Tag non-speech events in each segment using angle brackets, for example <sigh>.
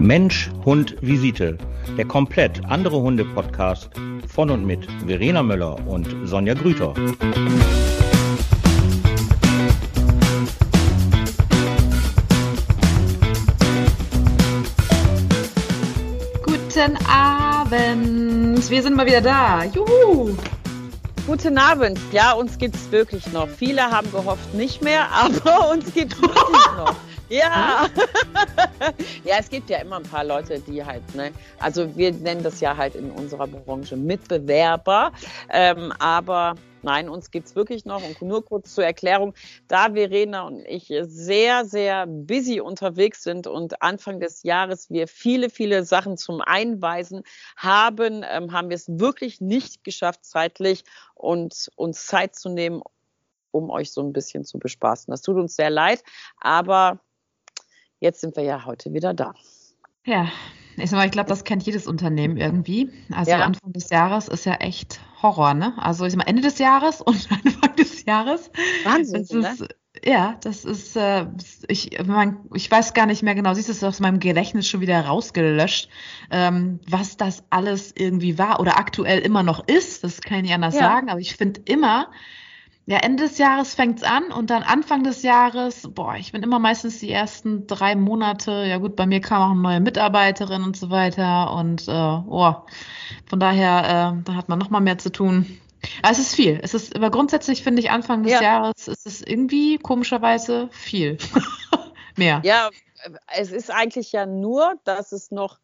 Mensch, Hund, Visite. Der komplett andere Hunde-Podcast von und mit Verena Möller und Sonja Grüter. Guten Abend. Wir sind mal wieder da. Juhu. Guten Abend. Ja, uns gibt es wirklich noch. Viele haben gehofft nicht mehr, <laughs> aber uns gibt es wirklich noch. Ja. <laughs> ja, es gibt ja immer ein paar Leute, die halt, ne, also wir nennen das ja halt in unserer Branche Mitbewerber, ähm, aber nein, uns gibt es wirklich noch. Und nur kurz zur Erklärung, da Verena und ich sehr, sehr busy unterwegs sind und Anfang des Jahres wir viele, viele Sachen zum Einweisen haben, ähm, haben wir es wirklich nicht geschafft, zeitlich und uns Zeit zu nehmen, um euch so ein bisschen zu bespaßen. Das tut uns sehr leid, aber jetzt sind wir ja heute wieder da. Ja, ich, ich glaube, das kennt jedes Unternehmen irgendwie. Also ja. Anfang des Jahres ist ja echt Horror, ne? Also ich sag mal Ende des Jahres <laughs> und Anfang des Jahres. Wahnsinn, das ist, ne? Ja, das ist, äh, ich, man, ich weiß gar nicht mehr genau, siehst du es aus meinem Gedächtnis schon wieder rausgelöscht, ähm, was das alles irgendwie war oder aktuell immer noch ist. Das kann ich nicht anders ja. sagen, aber ich finde immer, ja, Ende des Jahres fängt's an und dann Anfang des Jahres, boah, ich bin immer meistens die ersten drei Monate, ja gut, bei mir kam auch eine neue Mitarbeiterin und so weiter und äh, oh, von daher, äh, da hat man noch mal mehr zu tun. Aber es ist viel. Es ist, aber grundsätzlich finde ich Anfang des ja. Jahres ist es irgendwie komischerweise viel. <laughs> mehr. Ja, es ist eigentlich ja nur, dass es noch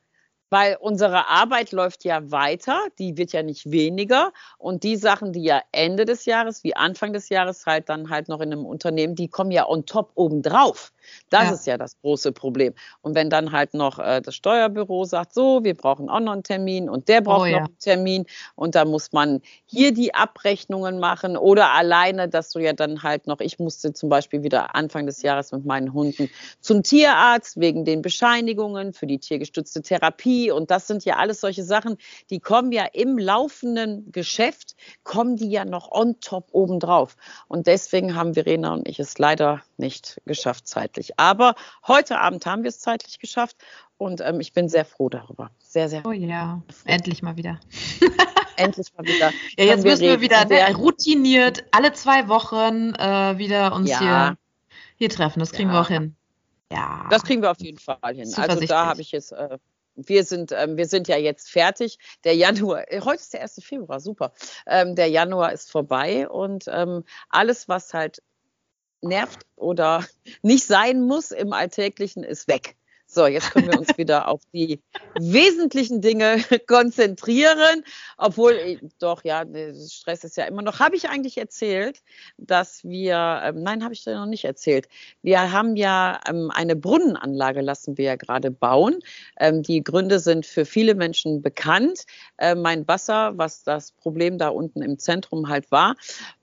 weil unsere Arbeit läuft ja weiter, die wird ja nicht weniger. Und die Sachen, die ja Ende des Jahres wie Anfang des Jahres halt dann halt noch in einem Unternehmen, die kommen ja on top obendrauf. Das ja. ist ja das große Problem. Und wenn dann halt noch äh, das Steuerbüro sagt, so, wir brauchen auch noch einen Termin und der braucht oh, noch einen Termin und da muss man hier die Abrechnungen machen oder alleine, dass du ja dann halt noch, ich musste zum Beispiel wieder Anfang des Jahres mit meinen Hunden zum Tierarzt wegen den Bescheinigungen für die tiergestützte Therapie und das sind ja alles solche Sachen, die kommen ja im laufenden Geschäft, kommen die ja noch on top obendrauf. Und deswegen haben Verena und ich es leider nicht geschafft zeitlich. Aber heute Abend haben wir es zeitlich geschafft und ähm, ich bin sehr froh darüber. Sehr, sehr. Oh ja, froh. endlich mal wieder. <laughs> endlich mal wieder. Ja, jetzt müssen wir, wir wieder ne, routiniert alle zwei Wochen äh, wieder uns ja. hier, hier treffen. Das kriegen ja. wir auch hin. Ja. Das kriegen wir auf jeden Fall hin. Also da habe ich jetzt. Äh, wir sind, ähm, wir sind ja jetzt fertig. Der Januar, äh, heute ist der 1. Februar, super. Ähm, der Januar ist vorbei und ähm, alles, was halt nervt oder <laughs> nicht sein muss im Alltäglichen, ist weg. So, jetzt können wir uns <laughs> wieder auf die wesentlichen Dinge <laughs> konzentrieren. Obwohl, äh, doch, ja, Stress ist ja immer noch. Habe ich eigentlich erzählt, dass wir, ähm, nein, habe ich dir noch nicht erzählt. Wir haben ja ähm, eine Brunnenanlage, lassen wir ja gerade bauen. Ähm, die Gründe sind für viele Menschen bekannt. Äh, mein Wasser, was das Problem da unten im Zentrum halt war,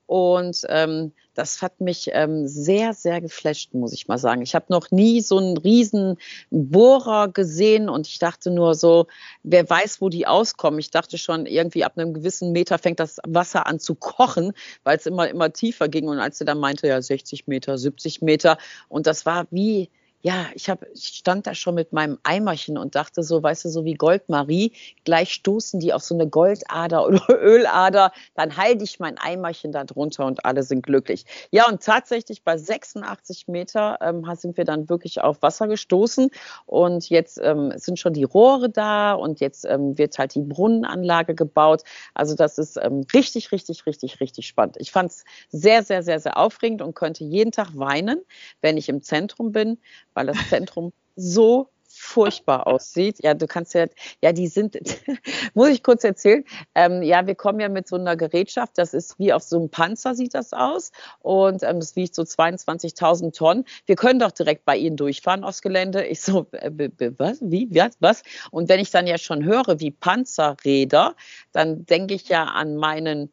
und ähm, das hat mich ähm, sehr, sehr geflasht, muss ich mal sagen. Ich habe noch nie so einen riesen Bohrer gesehen und ich dachte nur so, wer weiß, wo die auskommen. Ich dachte schon, irgendwie ab einem gewissen Meter fängt das Wasser an zu kochen, weil es immer, immer tiefer ging. Und als sie dann meinte, ja, 60 Meter, 70 Meter. Und das war wie, ja, ich, hab, ich stand da schon mit meinem Eimerchen und dachte so, weißt du, so wie Goldmarie, gleich stoßen die auf so eine Goldader <laughs> oder Ölader, dann halte ich mein Eimerchen da drunter und alle sind glücklich. Ja, und tatsächlich bei 86 Meter ähm, sind wir dann wirklich auf Wasser gestoßen und jetzt ähm, sind schon die Rohre da und jetzt ähm, wird halt die Brunnenanlage gebaut. Also das ist ähm, richtig, richtig, richtig, richtig spannend. Ich fand es sehr, sehr, sehr, sehr aufregend und könnte jeden Tag weinen, wenn ich im Zentrum bin weil das Zentrum so furchtbar aussieht. Ja, du kannst ja, ja, die sind, <laughs> muss ich kurz erzählen. Ähm, ja, wir kommen ja mit so einer Gerätschaft, das ist wie auf so einem Panzer sieht das aus und ähm, das wiegt so 22.000 Tonnen. Wir können doch direkt bei Ihnen durchfahren aufs Gelände. Ich so, äh, was, wie, was, was? Und wenn ich dann ja schon höre, wie Panzerräder, dann denke ich ja an meinen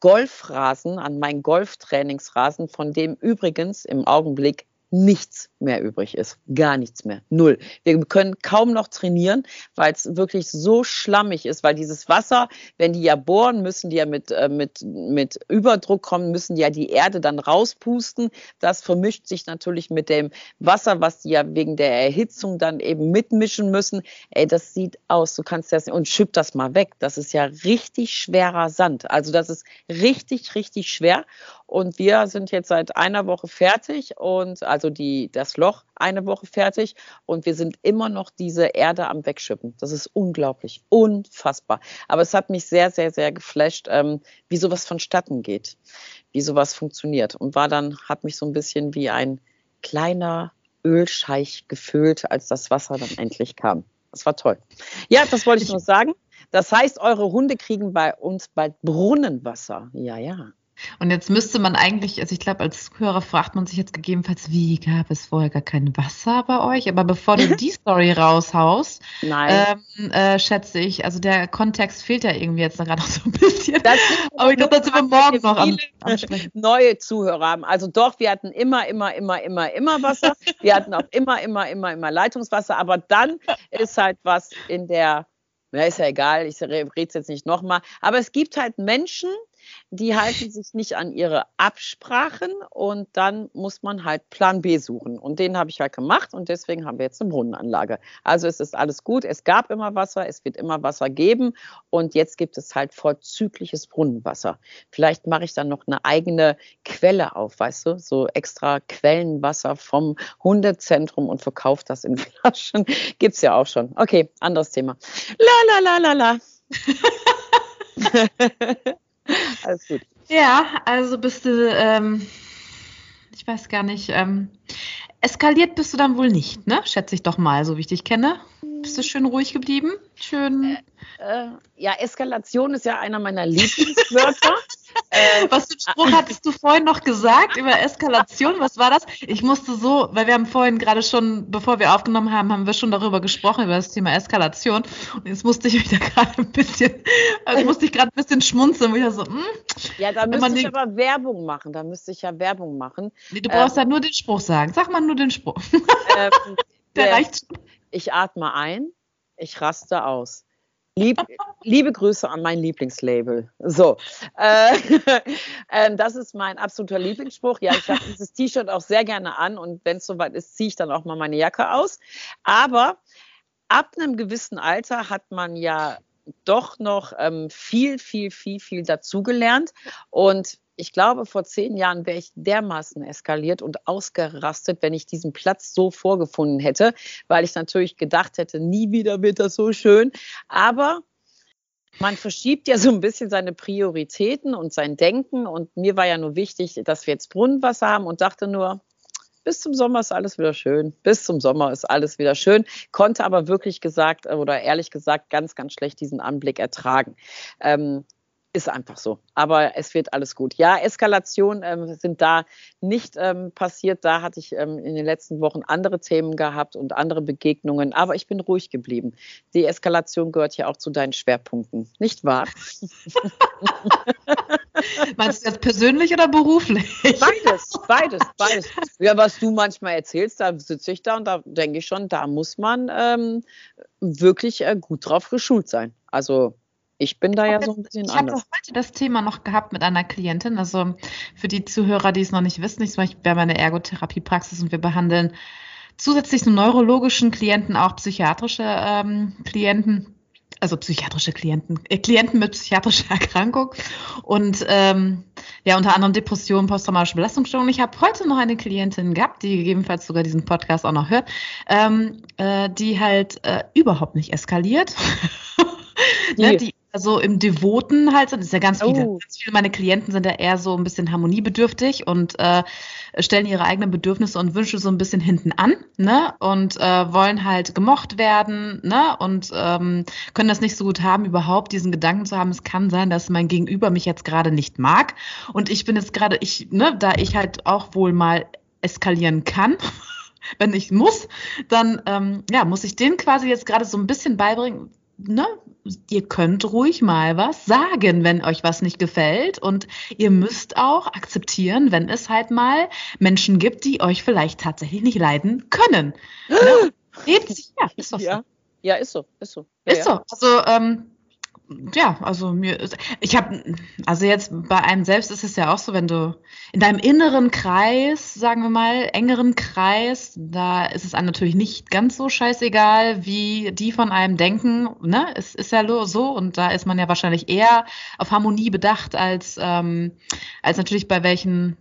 Golfrasen, an meinen Golftrainingsrasen, von dem übrigens im Augenblick nichts mehr übrig ist. Gar nichts mehr. Null. Wir können kaum noch trainieren, weil es wirklich so schlammig ist, weil dieses Wasser, wenn die ja bohren, müssen die ja mit, äh, mit, mit Überdruck kommen, müssen die ja die Erde dann rauspusten. Das vermischt sich natürlich mit dem Wasser, was die ja wegen der Erhitzung dann eben mitmischen müssen. Ey, das sieht aus, du kannst das, und schipp das mal weg. Das ist ja richtig schwerer Sand. Also das ist richtig, richtig schwer. Und wir sind jetzt seit einer Woche fertig und also die, das Loch eine Woche fertig und wir sind immer noch diese Erde am Wegschippen. Das ist unglaublich, unfassbar. Aber es hat mich sehr, sehr, sehr geflasht, ähm, wie sowas vonstatten geht, wie sowas funktioniert. Und war dann, hat mich so ein bisschen wie ein kleiner Ölscheich gefüllt, als das Wasser dann endlich kam. Das war toll. Ja, das wollte ich nur sagen. Das heißt, eure Hunde kriegen bei uns bald Brunnenwasser. Ja, ja. Und jetzt müsste man eigentlich, also ich glaube, als Hörer fragt man sich jetzt gegebenenfalls, wie gab es vorher gar kein Wasser bei euch? Aber bevor du <laughs> die Story raushaust, ähm, äh, schätze ich, also der Kontext fehlt ja irgendwie jetzt gerade <laughs> noch so ein bisschen. <laughs> Aber ich glaube, da sind wir morgen noch am Neue Zuhörer haben. Also doch, wir hatten immer, immer, immer, immer, immer Wasser. Wir hatten auch immer, immer, immer, immer Leitungswasser. Aber dann ist halt was in der na, ist ja egal, ich rede es jetzt nicht nochmal. Aber es gibt halt Menschen, die halten sich nicht an ihre Absprachen und dann muss man halt Plan B suchen. Und den habe ich halt gemacht und deswegen haben wir jetzt eine Brunnenanlage. Also es ist alles gut, es gab immer Wasser, es wird immer Wasser geben und jetzt gibt es halt vorzügliches Brunnenwasser. Vielleicht mache ich dann noch eine eigene Quelle auf, weißt du, so extra Quellenwasser vom Hundezentrum und verkaufe das in <laughs> Flaschen. Gibt es ja auch schon. Okay, anderes Thema. La la la la la. <laughs> <laughs> <laughs> Alles gut. Ja, also bist du, ähm, ich weiß gar nicht, ähm, eskaliert bist du dann wohl nicht, ne? Schätze ich doch mal, so wie ich dich kenne. Bist du schön ruhig geblieben? Schön. Äh, äh, ja, Eskalation ist ja einer meiner Lieblingswörter. <laughs> Äh, Was für einen Spruch hattest du vorhin noch gesagt über Eskalation? Was war das? Ich musste so, weil wir haben vorhin gerade schon, bevor wir aufgenommen haben, haben wir schon darüber gesprochen, über das Thema Eskalation. Und jetzt musste ich wieder <laughs> gerade ein bisschen, also musste ich gerade ein bisschen schmunzeln, wieder so, hm? Ja, da müsste ich aber Werbung machen. Da müsste ich ja Werbung machen. Nee, du brauchst ähm, ja nur den Spruch sagen. Sag mal nur den Spruch. Ähm, <laughs> der, der reicht schon. Ich atme ein, ich raste aus. Lieb, <laughs> liebe Grüße an mein Lieblingslabel. So, äh, <laughs> äh, das ist mein absoluter Lieblingsspruch. Ja, ich habe dieses T-Shirt auch sehr gerne an und wenn es soweit ist, ziehe ich dann auch mal meine Jacke aus. Aber ab einem gewissen Alter hat man ja doch noch ähm, viel, viel, viel, viel dazugelernt. Und ich glaube, vor zehn Jahren wäre ich dermaßen eskaliert und ausgerastet, wenn ich diesen Platz so vorgefunden hätte, weil ich natürlich gedacht hätte, nie wieder wird das so schön. Aber man verschiebt ja so ein bisschen seine Prioritäten und sein Denken. Und mir war ja nur wichtig, dass wir jetzt Brunnenwasser haben und dachte nur, bis zum Sommer ist alles wieder schön. Bis zum Sommer ist alles wieder schön. Konnte aber wirklich gesagt oder ehrlich gesagt ganz, ganz schlecht diesen Anblick ertragen. Ähm, ist einfach so. Aber es wird alles gut. Ja, Eskalationen ähm, sind da nicht ähm, passiert. Da hatte ich ähm, in den letzten Wochen andere Themen gehabt und andere Begegnungen. Aber ich bin ruhig geblieben. Die Eskalation gehört ja auch zu deinen Schwerpunkten. Nicht wahr? <laughs> Meinst du das persönlich oder beruflich? Beides, beides, beides. Ja, was du manchmal erzählst, da sitze ich da und da denke ich schon, da muss man ähm, wirklich äh, gut drauf geschult sein. Also ich bin da ja so ein bisschen ich anders. Ich habe heute das Thema noch gehabt mit einer Klientin. Also für die Zuhörer, die es noch nicht wissen, ich bin bei meiner Ergotherapiepraxis und wir behandeln zusätzlich zum neurologischen Klienten auch psychiatrische ähm, Klienten also psychiatrische Klienten, äh, Klienten mit psychiatrischer <laughs> Erkrankung und ähm, ja unter anderem Depression, posttraumatische Belastungsstörung. Ich habe heute noch eine Klientin gehabt, die gegebenenfalls sogar diesen Podcast auch noch hört, ähm, äh, die halt äh, überhaupt nicht eskaliert. <laughs> ne, die so im Devoten halt sind. Das ist ja ganz viele. Oh. Ganz viele meine Klienten sind ja eher so ein bisschen harmoniebedürftig und äh, stellen ihre eigenen Bedürfnisse und Wünsche so ein bisschen hinten an, ne? Und äh, wollen halt gemocht werden, ne? Und ähm, können das nicht so gut haben, überhaupt diesen Gedanken zu haben, es kann sein, dass mein Gegenüber mich jetzt gerade nicht mag. Und ich bin jetzt gerade, ich, ne, da ich halt auch wohl mal eskalieren kann. <laughs> wenn ich muss, dann ähm, ja, muss ich denen quasi jetzt gerade so ein bisschen beibringen, ne, ihr könnt ruhig mal was sagen, wenn euch was nicht gefällt. Und ihr müsst auch akzeptieren, wenn es halt mal Menschen gibt, die euch vielleicht tatsächlich nicht leiden können. <gasps> Ne? Ja, ist so. Ja. ja, ist so, ist so. Ja, ist so. Also ähm, ja, also mir ist, ich habe, also jetzt bei einem selbst ist es ja auch so, wenn du in deinem inneren Kreis, sagen wir mal, engeren Kreis, da ist es einem natürlich nicht ganz so scheißegal, wie die von einem denken, ne? Es ist ja so und da ist man ja wahrscheinlich eher auf Harmonie bedacht als, ähm, als natürlich bei welchen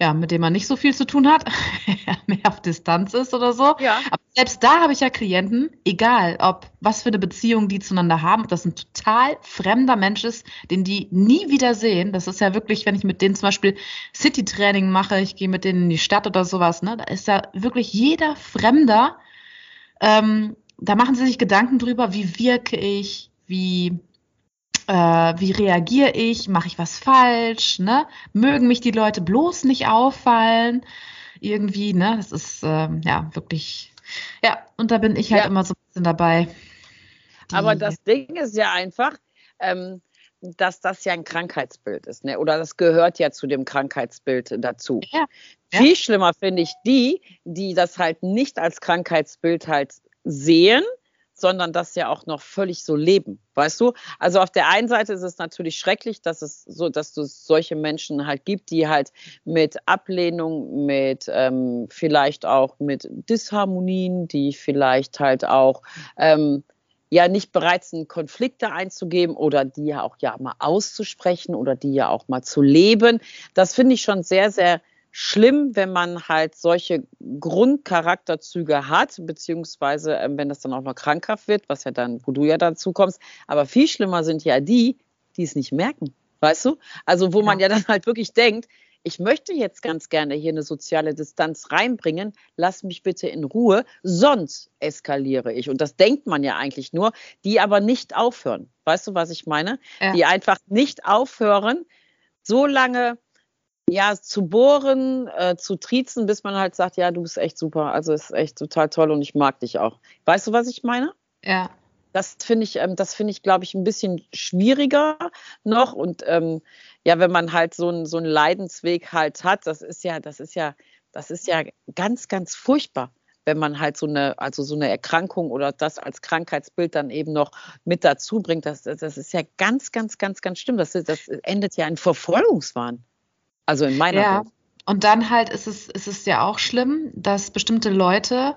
ja, mit dem man nicht so viel zu tun hat, <laughs> mehr auf Distanz ist oder so. Ja. Aber selbst da habe ich ja Klienten, egal ob was für eine Beziehung die zueinander haben, ob das ein total fremder Mensch ist, den die nie wieder sehen. Das ist ja wirklich, wenn ich mit denen zum Beispiel City-Training mache, ich gehe mit denen in die Stadt oder sowas, ne, da ist ja wirklich jeder Fremder. Ähm, da machen sie sich Gedanken drüber, wie wirke ich, wie äh, wie reagiere ich, mache ich was falsch, ne? Mögen mich die Leute bloß nicht auffallen, irgendwie, ne? Das ist äh, ja wirklich, ja, und da bin ich halt ja. immer so ein bisschen dabei. Aber das Ding ist ja einfach, ähm, dass das ja ein Krankheitsbild ist, ne? oder das gehört ja zu dem Krankheitsbild dazu. Ja. Ja. Viel schlimmer finde ich die, die das halt nicht als Krankheitsbild halt sehen, sondern das ja auch noch völlig so leben, weißt du? Also auf der einen Seite ist es natürlich schrecklich, dass es so, dass es solche Menschen halt gibt, die halt mit Ablehnung, mit ähm, vielleicht auch mit Disharmonien, die vielleicht halt auch ähm, ja nicht bereit sind, Konflikte einzugeben oder die ja auch ja mal auszusprechen oder die ja auch mal zu leben. Das finde ich schon sehr, sehr schlimm, wenn man halt solche Grundcharakterzüge hat, beziehungsweise ähm, wenn das dann auch noch krankhaft wird, was ja dann, wo du ja dazu kommst. Aber viel schlimmer sind ja die, die es nicht merken. Weißt du? Also, wo man ja dann halt wirklich denkt, ich möchte jetzt ganz gerne hier eine soziale Distanz reinbringen, lass mich bitte in Ruhe, sonst eskaliere ich. Und das denkt man ja eigentlich nur, die aber nicht aufhören. Weißt du, was ich meine? Ja. Die einfach nicht aufhören, so lange ja, zu bohren, äh, zu triezen, bis man halt sagt, ja, du bist echt super, also ist echt total toll und ich mag dich auch. Weißt du, was ich meine? Ja. Das finde ich, ähm, das finde ich, glaube ich, ein bisschen schwieriger noch. Und ähm, ja, wenn man halt so einen so einen Leidensweg halt hat, das ist ja, das ist ja, das ist ja ganz, ganz furchtbar wenn man halt so eine, also so eine Erkrankung oder das als Krankheitsbild dann eben noch mit dazu bringt, das, das ist ja ganz, ganz, ganz, ganz schlimm. Das, das endet ja in Verfolgungswahn. Also in meiner ja. Welt. Und dann halt ist es, ist es ja auch schlimm, dass bestimmte Leute,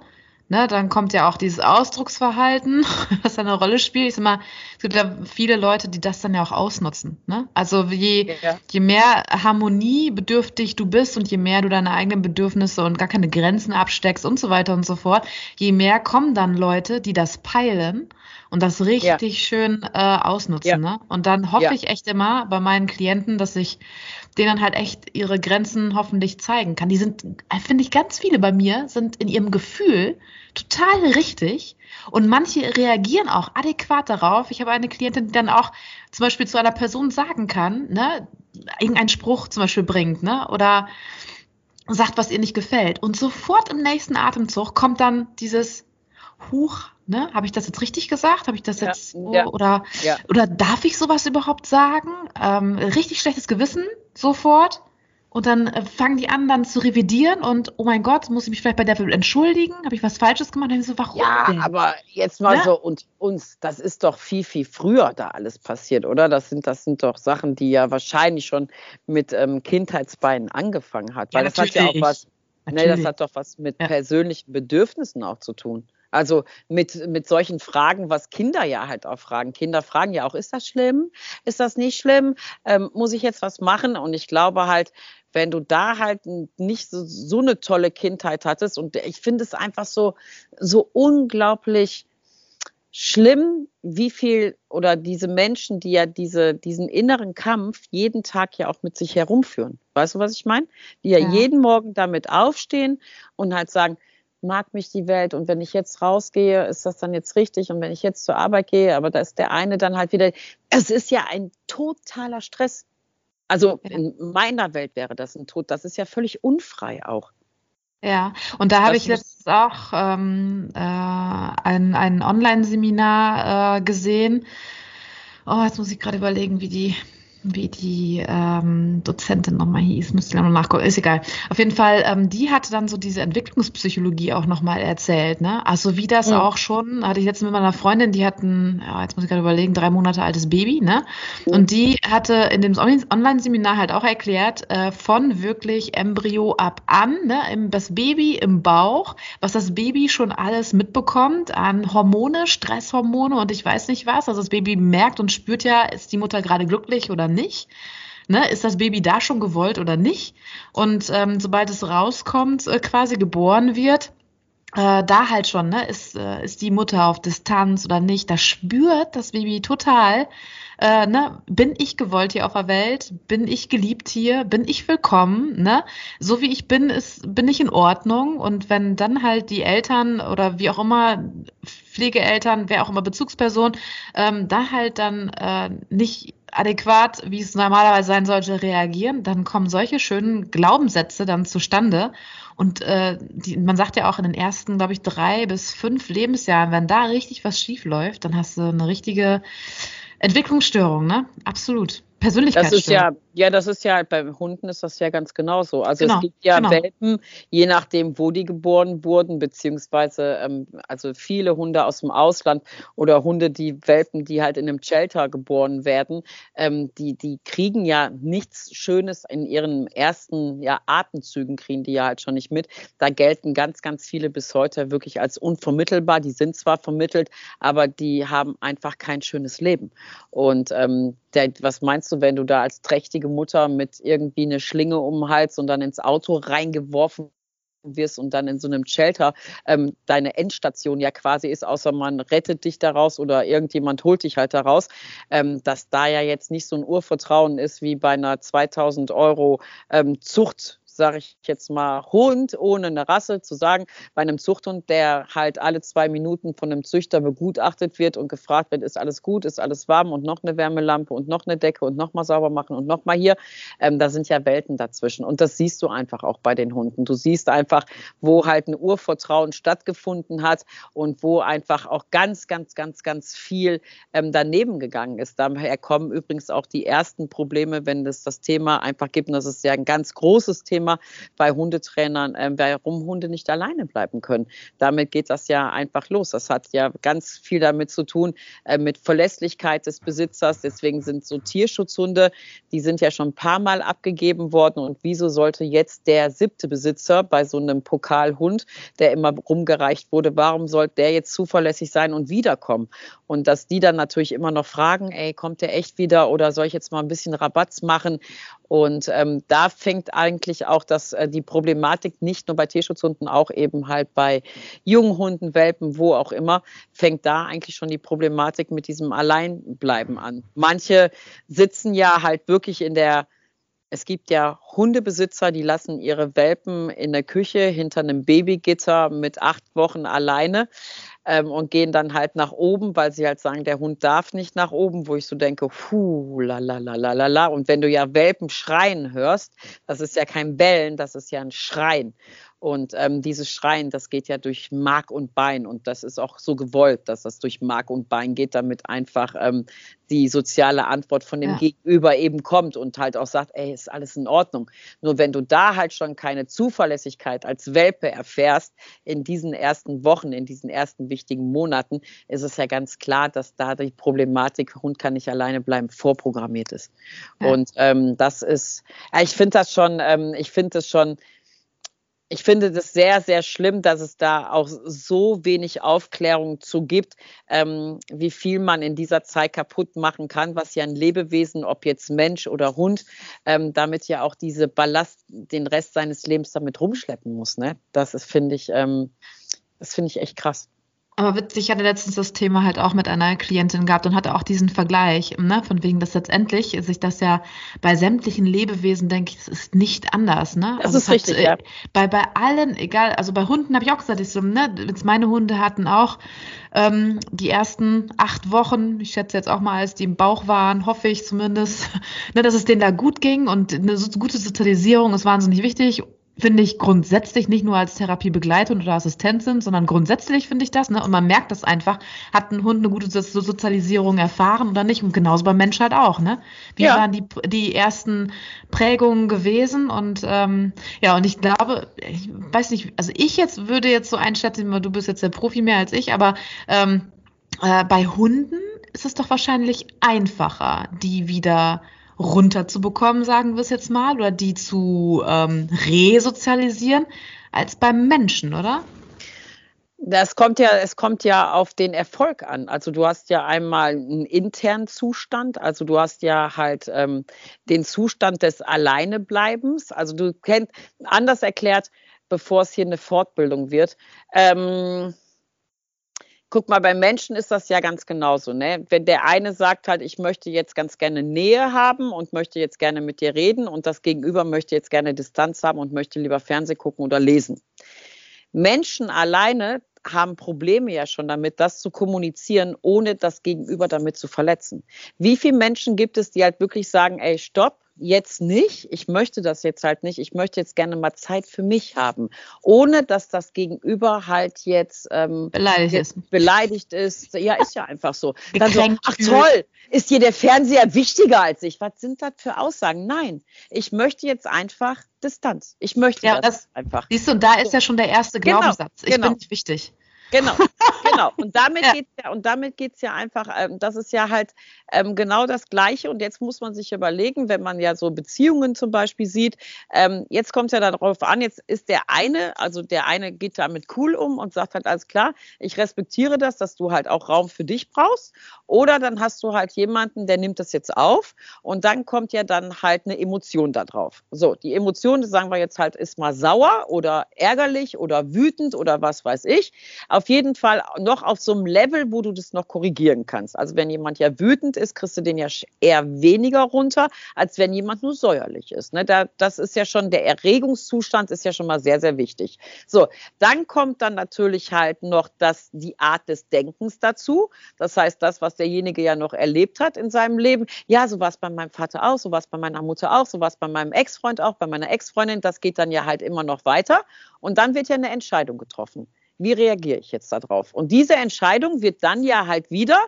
ne, dann kommt ja auch dieses Ausdrucksverhalten, <laughs> was eine Rolle spielt. Ich sag mal, es gibt ja viele Leute, die das dann ja auch ausnutzen. Ne? Also je, ja. je mehr harmoniebedürftig du bist und je mehr du deine eigenen Bedürfnisse und gar keine Grenzen absteckst und so weiter und so fort, je mehr kommen dann Leute, die das peilen und das richtig ja. schön äh, ausnutzen. Ja. Ne? Und dann hoffe ich echt immer bei meinen Klienten, dass ich denen halt echt ihre Grenzen hoffentlich zeigen kann. Die sind, äh, finde ich, ganz viele bei mir sind in ihrem Gefühl total richtig und manche reagieren auch adäquat darauf. Ich habe eine Klientin, die dann auch zum Beispiel zu einer Person sagen kann, ne, irgendeinen Spruch zum Beispiel bringt, ne, oder sagt, was ihr nicht gefällt. Und sofort im nächsten Atemzug kommt dann dieses Huch, ne? Habe ich das jetzt richtig gesagt? Habe ich das jetzt so, ja. oder ja. oder darf ich sowas überhaupt sagen? Ähm, richtig schlechtes Gewissen sofort. Und dann äh, fangen die an, dann zu revidieren und oh mein Gott, muss ich mich vielleicht bei der entschuldigen? Habe ich was Falsches gemacht? dann so, warum? Ja, denn? aber jetzt mal ja? so und uns, das ist doch viel, viel früher da alles passiert, oder? Das sind, das sind doch Sachen, die ja wahrscheinlich schon mit ähm, Kindheitsbeinen angefangen hat. Weil ja, das hat ja auch was, ne, das hat doch was mit ja. persönlichen Bedürfnissen auch zu tun. Also mit, mit solchen Fragen, was Kinder ja halt auch fragen. Kinder fragen ja auch, ist das schlimm? Ist das nicht schlimm? Ähm, muss ich jetzt was machen? Und ich glaube halt, wenn du da halt nicht so, so eine tolle Kindheit hattest und ich finde es einfach so, so unglaublich schlimm, wie viel oder diese Menschen, die ja diese, diesen inneren Kampf jeden Tag ja auch mit sich herumführen. Weißt du, was ich meine? Die ja, ja jeden Morgen damit aufstehen und halt sagen, mag mich die Welt und wenn ich jetzt rausgehe, ist das dann jetzt richtig und wenn ich jetzt zur Arbeit gehe, aber da ist der eine dann halt wieder, es ist ja ein totaler Stress. Also in meiner Welt wäre das ein Tod, das ist ja völlig unfrei auch. Ja, und da habe ich letztens auch ähm, äh, ein, ein Online-Seminar äh, gesehen. Oh, jetzt muss ich gerade überlegen, wie die wie die ähm, Dozentin nochmal hieß, müsste ich noch nachgucken, ist egal. Auf jeden Fall, ähm, die hatte dann so diese Entwicklungspsychologie auch nochmal erzählt, ne? Also wie das ja. auch schon, hatte ich jetzt mit meiner Freundin, die hatten, ja, jetzt muss ich gerade überlegen, drei Monate altes Baby, ne? Und die hatte in dem Online-Seminar halt auch erklärt, äh, von wirklich Embryo ab an, ne? Das Baby im Bauch, was das Baby schon alles mitbekommt an Hormone, Stresshormone und ich weiß nicht was. Also das Baby merkt und spürt ja, ist die Mutter gerade glücklich oder nicht. Ne, ist das Baby da schon gewollt oder nicht? Und ähm, sobald es rauskommt, äh, quasi geboren wird, äh, da halt schon, ne, ist, äh, ist die Mutter auf Distanz oder nicht, da spürt das Baby total, äh, ne, bin ich gewollt hier auf der Welt, bin ich geliebt hier, bin ich willkommen, ne, so wie ich bin, ist, bin ich in Ordnung. Und wenn dann halt die Eltern oder wie auch immer, Pflegeeltern, wer auch immer Bezugsperson, ähm, da halt dann äh, nicht adäquat, wie es normalerweise sein sollte, reagieren, dann kommen solche schönen Glaubenssätze dann zustande. Und äh, die, man sagt ja auch in den ersten, glaube ich, drei bis fünf Lebensjahren, wenn da richtig was schief läuft, dann hast du eine richtige Entwicklungsstörung, ne? Absolut. Persönlichkeitsstörung. Das ist ja ja, das ist ja, bei Hunden ist das ja ganz genauso. Also genau, es gibt ja genau. Welpen, je nachdem, wo die geboren wurden, beziehungsweise ähm, also viele Hunde aus dem Ausland oder Hunde, die Welpen, die halt in einem Shelter geboren werden, ähm, die, die kriegen ja nichts Schönes in ihren ersten ja, Atemzügen, kriegen die ja halt schon nicht mit. Da gelten ganz, ganz viele bis heute wirklich als unvermittelbar. Die sind zwar vermittelt, aber die haben einfach kein schönes Leben. Und ähm, der, was meinst du, wenn du da als trächtige Mutter mit irgendwie eine Schlinge um den Hals und dann ins Auto reingeworfen wirst und dann in so einem Shelter ähm, deine Endstation ja quasi ist, außer man rettet dich daraus oder irgendjemand holt dich halt daraus, ähm, dass da ja jetzt nicht so ein Urvertrauen ist wie bei einer 2000 Euro ähm, Zucht sage ich jetzt mal, Hund ohne eine Rasse zu sagen, bei einem Zuchthund, der halt alle zwei Minuten von einem Züchter begutachtet wird und gefragt wird, ist alles gut, ist alles warm und noch eine Wärmelampe und noch eine Decke und noch mal sauber machen und noch mal hier. Ähm, da sind ja Welten dazwischen und das siehst du einfach auch bei den Hunden. Du siehst einfach, wo halt ein Urvertrauen stattgefunden hat und wo einfach auch ganz, ganz, ganz, ganz viel ähm, daneben gegangen ist. Daher kommen übrigens auch die ersten Probleme, wenn es das Thema einfach gibt. Und das ist ja ein ganz großes Thema Thema bei Hundetrainern, äh, warum Hunde nicht alleine bleiben können. Damit geht das ja einfach los. Das hat ja ganz viel damit zu tun, äh, mit Verlässlichkeit des Besitzers. Deswegen sind so Tierschutzhunde, die sind ja schon ein paar Mal abgegeben worden. Und wieso sollte jetzt der siebte Besitzer bei so einem Pokalhund, der immer rumgereicht wurde, warum sollte der jetzt zuverlässig sein und wiederkommen? Und dass die dann natürlich immer noch fragen, ey, kommt der echt wieder oder soll ich jetzt mal ein bisschen Rabatz machen? Und ähm, da fängt eigentlich auch das, äh, die Problematik nicht nur bei Tierschutzhunden, auch eben halt bei jungen Hunden, Welpen, wo auch immer, fängt da eigentlich schon die Problematik mit diesem Alleinbleiben an. Manche sitzen ja halt wirklich in der es gibt ja Hundebesitzer, die lassen ihre Welpen in der Küche hinter einem Babygitter mit acht Wochen alleine ähm, und gehen dann halt nach oben, weil sie halt sagen, der Hund darf nicht nach oben, wo ich so denke, puh, la la la la la la. Und wenn du ja Welpen schreien hörst, das ist ja kein Bellen, das ist ja ein Schreien. Und ähm, dieses Schreien, das geht ja durch Mark und Bein. Und das ist auch so gewollt, dass das durch Mark und Bein geht, damit einfach ähm, die soziale Antwort von dem ja. Gegenüber eben kommt und halt auch sagt, ey, ist alles in Ordnung. Nur wenn du da halt schon keine Zuverlässigkeit als Welpe erfährst in diesen ersten Wochen, in diesen ersten wichtigen Monaten, ist es ja ganz klar, dass da die Problematik, Hund kann nicht alleine bleiben, vorprogrammiert ist. Ja. Und ähm, das ist, ich finde das schon, ähm, ich finde das schon, ich finde das sehr, sehr schlimm, dass es da auch so wenig Aufklärung zu gibt, ähm, wie viel man in dieser Zeit kaputt machen kann, was ja ein Lebewesen, ob jetzt Mensch oder Hund, ähm, damit ja auch diese Ballast den Rest seines Lebens damit rumschleppen muss. Ne? Das finde ich, ähm, das finde ich echt krass. Aber witzig, ich hatte letztens das Thema halt auch mit einer Klientin gehabt und hatte auch diesen Vergleich, ne, von wegen, dass letztendlich sich das ja bei sämtlichen Lebewesen, denke ich, das ist nicht anders, ne? Das also ist richtig, hat, ja. Äh, bei, bei allen, egal, also bei Hunden habe ich auch gesagt, ich so, ne, jetzt meine Hunde hatten auch ähm, die ersten acht Wochen, ich schätze jetzt auch mal, als die im Bauch waren, hoffe ich zumindest, <laughs> ne, dass es denen da gut ging und eine gute Sozialisierung ist wahnsinnig wichtig finde ich grundsätzlich nicht nur als Therapiebegleitung oder Assistentin, sondern grundsätzlich finde ich das. Ne? Und man merkt das einfach, hat ein Hund eine gute Sozialisierung erfahren oder nicht? Und genauso beim Mensch halt auch. Ne? Wie ja. waren die, die ersten Prägungen gewesen? Und ähm, ja, und ich glaube, ich weiß nicht, also ich jetzt würde jetzt so einschätzen, du bist jetzt der Profi mehr als ich, aber ähm, äh, bei Hunden ist es doch wahrscheinlich einfacher, die wieder runterzubekommen, sagen wir es jetzt mal, oder die zu ähm, resozialisieren, als beim Menschen, oder? Das kommt ja, es kommt ja auf den Erfolg an. Also du hast ja einmal einen internen Zustand, also du hast ja halt ähm, den Zustand des Alleinebleibens. Also du kennst, anders erklärt, bevor es hier eine Fortbildung wird. Ähm, guck mal, bei Menschen ist das ja ganz genauso. Ne? Wenn der eine sagt halt, ich möchte jetzt ganz gerne Nähe haben und möchte jetzt gerne mit dir reden und das Gegenüber möchte jetzt gerne Distanz haben und möchte lieber Fernsehen gucken oder lesen. Menschen alleine haben Probleme ja schon damit, das zu kommunizieren, ohne das Gegenüber damit zu verletzen. Wie viele Menschen gibt es, die halt wirklich sagen, ey, stopp, jetzt nicht, ich möchte das jetzt halt nicht, ich möchte jetzt gerne mal Zeit für mich haben, ohne dass das Gegenüber halt jetzt ähm, beleidigt, ist. beleidigt ist. Ja, ist ja einfach so. <laughs> Dann so, ach toll, ist dir der Fernseher wichtiger als ich? Was sind das für Aussagen? Nein, ich möchte jetzt einfach Distanz. Ich möchte ja, das, das, einfach. Siehst du, und da ist ja schon der erste genau, Glaubenssatz. Ich genau. bin nicht wichtig. Genau, genau. Und <laughs> damit ja. geht's ja, und damit geht's ja einfach, ähm, das ist ja halt ähm, genau das Gleiche. Und jetzt muss man sich überlegen, wenn man ja so Beziehungen zum Beispiel sieht, ähm, jetzt kommt es ja darauf an, jetzt ist der eine, also der eine geht damit cool um und sagt halt alles klar, ich respektiere das, dass du halt auch Raum für dich brauchst. Oder dann hast du halt jemanden, der nimmt das jetzt auf und dann kommt ja dann halt eine Emotion da drauf. So, die Emotion, sagen wir jetzt halt, ist mal sauer oder ärgerlich oder wütend oder was weiß ich. Auf jeden Fall noch auf so einem Level, wo du das noch korrigieren kannst. Also wenn jemand ja wütend ist, kriegst du den ja eher weniger runter, als wenn jemand nur säuerlich ist. Ne? Da, das ist ja schon, der Erregungszustand ist ja schon mal sehr, sehr wichtig. So, dann kommt dann natürlich halt noch das, die Art des Denkens dazu. Das heißt, das, was derjenige ja noch erlebt hat in seinem Leben. Ja, so war es bei meinem Vater auch, so war es bei meiner Mutter auch, so war es bei meinem Ex-Freund auch, bei meiner Ex-Freundin. Das geht dann ja halt immer noch weiter. Und dann wird ja eine Entscheidung getroffen. Wie reagiere ich jetzt darauf? Und diese Entscheidung wird dann ja halt wieder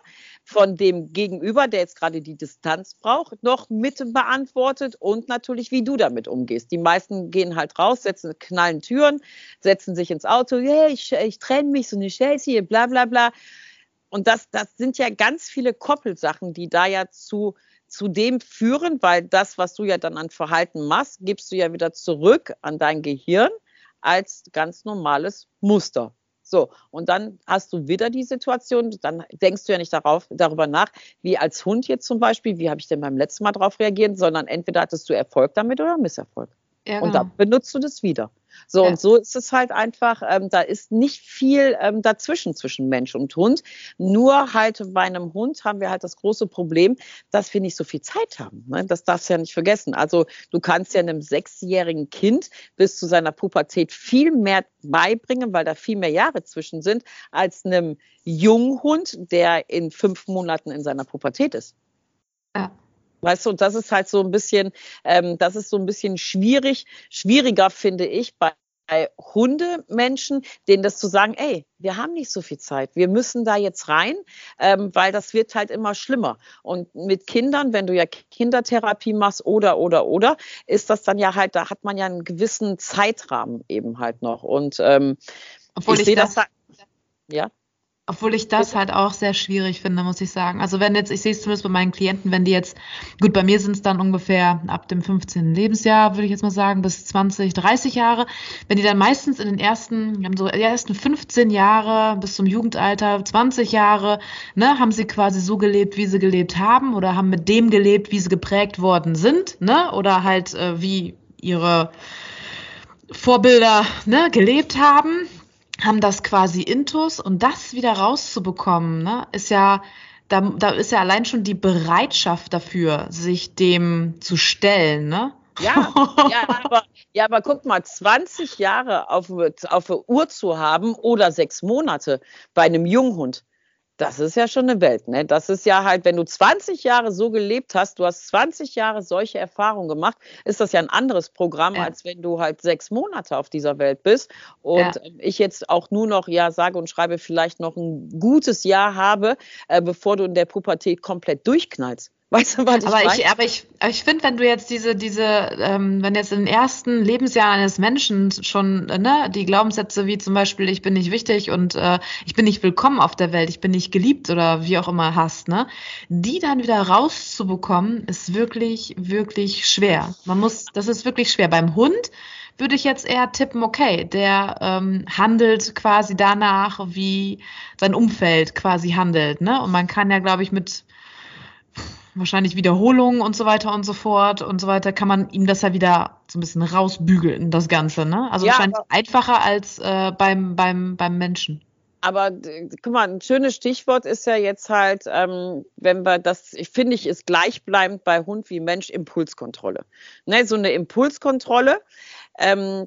von dem Gegenüber, der jetzt gerade die Distanz braucht, noch mit beantwortet und natürlich, wie du damit umgehst. Die meisten gehen halt raus, setzen, knallen Türen, setzen sich ins Auto, yeah, ich, ich trenne mich, so eine hier, bla bla bla. Und das, das sind ja ganz viele Koppelsachen, die da ja zu, zu dem führen, weil das, was du ja dann an Verhalten machst, gibst du ja wieder zurück an dein Gehirn als ganz normales Muster. So, und dann hast du wieder die Situation, dann denkst du ja nicht darauf, darüber nach, wie als Hund jetzt zum Beispiel, wie habe ich denn beim letzten Mal darauf reagiert, sondern entweder hattest du Erfolg damit oder Misserfolg. Ja, genau. Und dann benutzt du das wieder. So, ja. und so ist es halt einfach, ähm, da ist nicht viel ähm, dazwischen zwischen Mensch und Hund. Nur halt bei einem Hund haben wir halt das große Problem, dass wir nicht so viel Zeit haben. Ne? Das darfst du ja nicht vergessen. Also du kannst ja einem sechsjährigen Kind bis zu seiner Pubertät viel mehr beibringen, weil da viel mehr Jahre zwischen sind, als einem Junghund, der in fünf Monaten in seiner Pubertät ist. Ja. Weißt du, und das ist halt so ein bisschen, ähm, das ist so ein bisschen schwierig, schwieriger finde ich bei bei Hundemenschen, denen das zu sagen, ey, wir haben nicht so viel Zeit, wir müssen da jetzt rein, ähm, weil das wird halt immer schlimmer. Und mit Kindern, wenn du ja Kindertherapie machst oder, oder, oder, ist das dann ja halt, da hat man ja einen gewissen Zeitrahmen eben halt noch. Und ähm, Obwohl ich, ich sehe das, das ja. Obwohl ich das halt auch sehr schwierig finde, muss ich sagen. Also wenn jetzt, ich sehe es zumindest bei meinen Klienten, wenn die jetzt, gut, bei mir sind es dann ungefähr ab dem 15. Lebensjahr, würde ich jetzt mal sagen, bis 20, 30 Jahre, wenn die dann meistens in den ersten, haben so die ersten 15 Jahre bis zum Jugendalter, 20 Jahre, ne, haben sie quasi so gelebt, wie sie gelebt haben oder haben mit dem gelebt, wie sie geprägt worden sind, ne, oder halt äh, wie ihre Vorbilder ne, gelebt haben haben das quasi intus und das wieder rauszubekommen, ne, ist ja, da, da ist ja allein schon die Bereitschaft dafür, sich dem zu stellen, ne? Ja, ja, aber, ja, aber guck mal, 20 Jahre auf, auf der Uhr zu haben oder sechs Monate bei einem Junghund, Das ist ja schon eine Welt, ne? Das ist ja halt, wenn du 20 Jahre so gelebt hast, du hast 20 Jahre solche Erfahrungen gemacht, ist das ja ein anderes Programm, ja. als wenn du halt sechs Monate auf dieser Welt bist. Und ja. Ähm, ich jetzt auch nur noch, ja, sage und schreibe, vielleicht noch ein gutes Jahr habe, äh, bevor du in der Pubertät komplett durchknallst. Weißt du, was ich aber ich, aber ich, aber ich finde, wenn du jetzt diese, diese, ähm, wenn jetzt in den ersten Lebensjahren eines Menschen schon, äh, ne, die Glaubenssätze wie zum Beispiel, ich bin nicht wichtig und äh, ich bin nicht willkommen auf der Welt, ich bin nicht geliebt oder wie auch immer hast, ne, die dann wieder rauszubekommen, ist wirklich, wirklich schwer. Man muss, das ist wirklich schwer. Beim Hund würde ich jetzt eher tippen, okay, der ähm, handelt quasi danach, wie sein Umfeld quasi handelt, ne? Und man kann ja, glaube ich, mit wahrscheinlich Wiederholungen und so weiter und so fort und so weiter, kann man ihm das ja wieder so ein bisschen rausbügeln, das Ganze, ne? Also ja, wahrscheinlich einfacher als äh, beim, beim, beim Menschen. Aber guck mal, ein schönes Stichwort ist ja jetzt halt, ähm, wenn wir das, ich finde ich, ist gleichbleibend bei Hund wie Mensch Impulskontrolle. Ne, so eine Impulskontrolle. Ähm,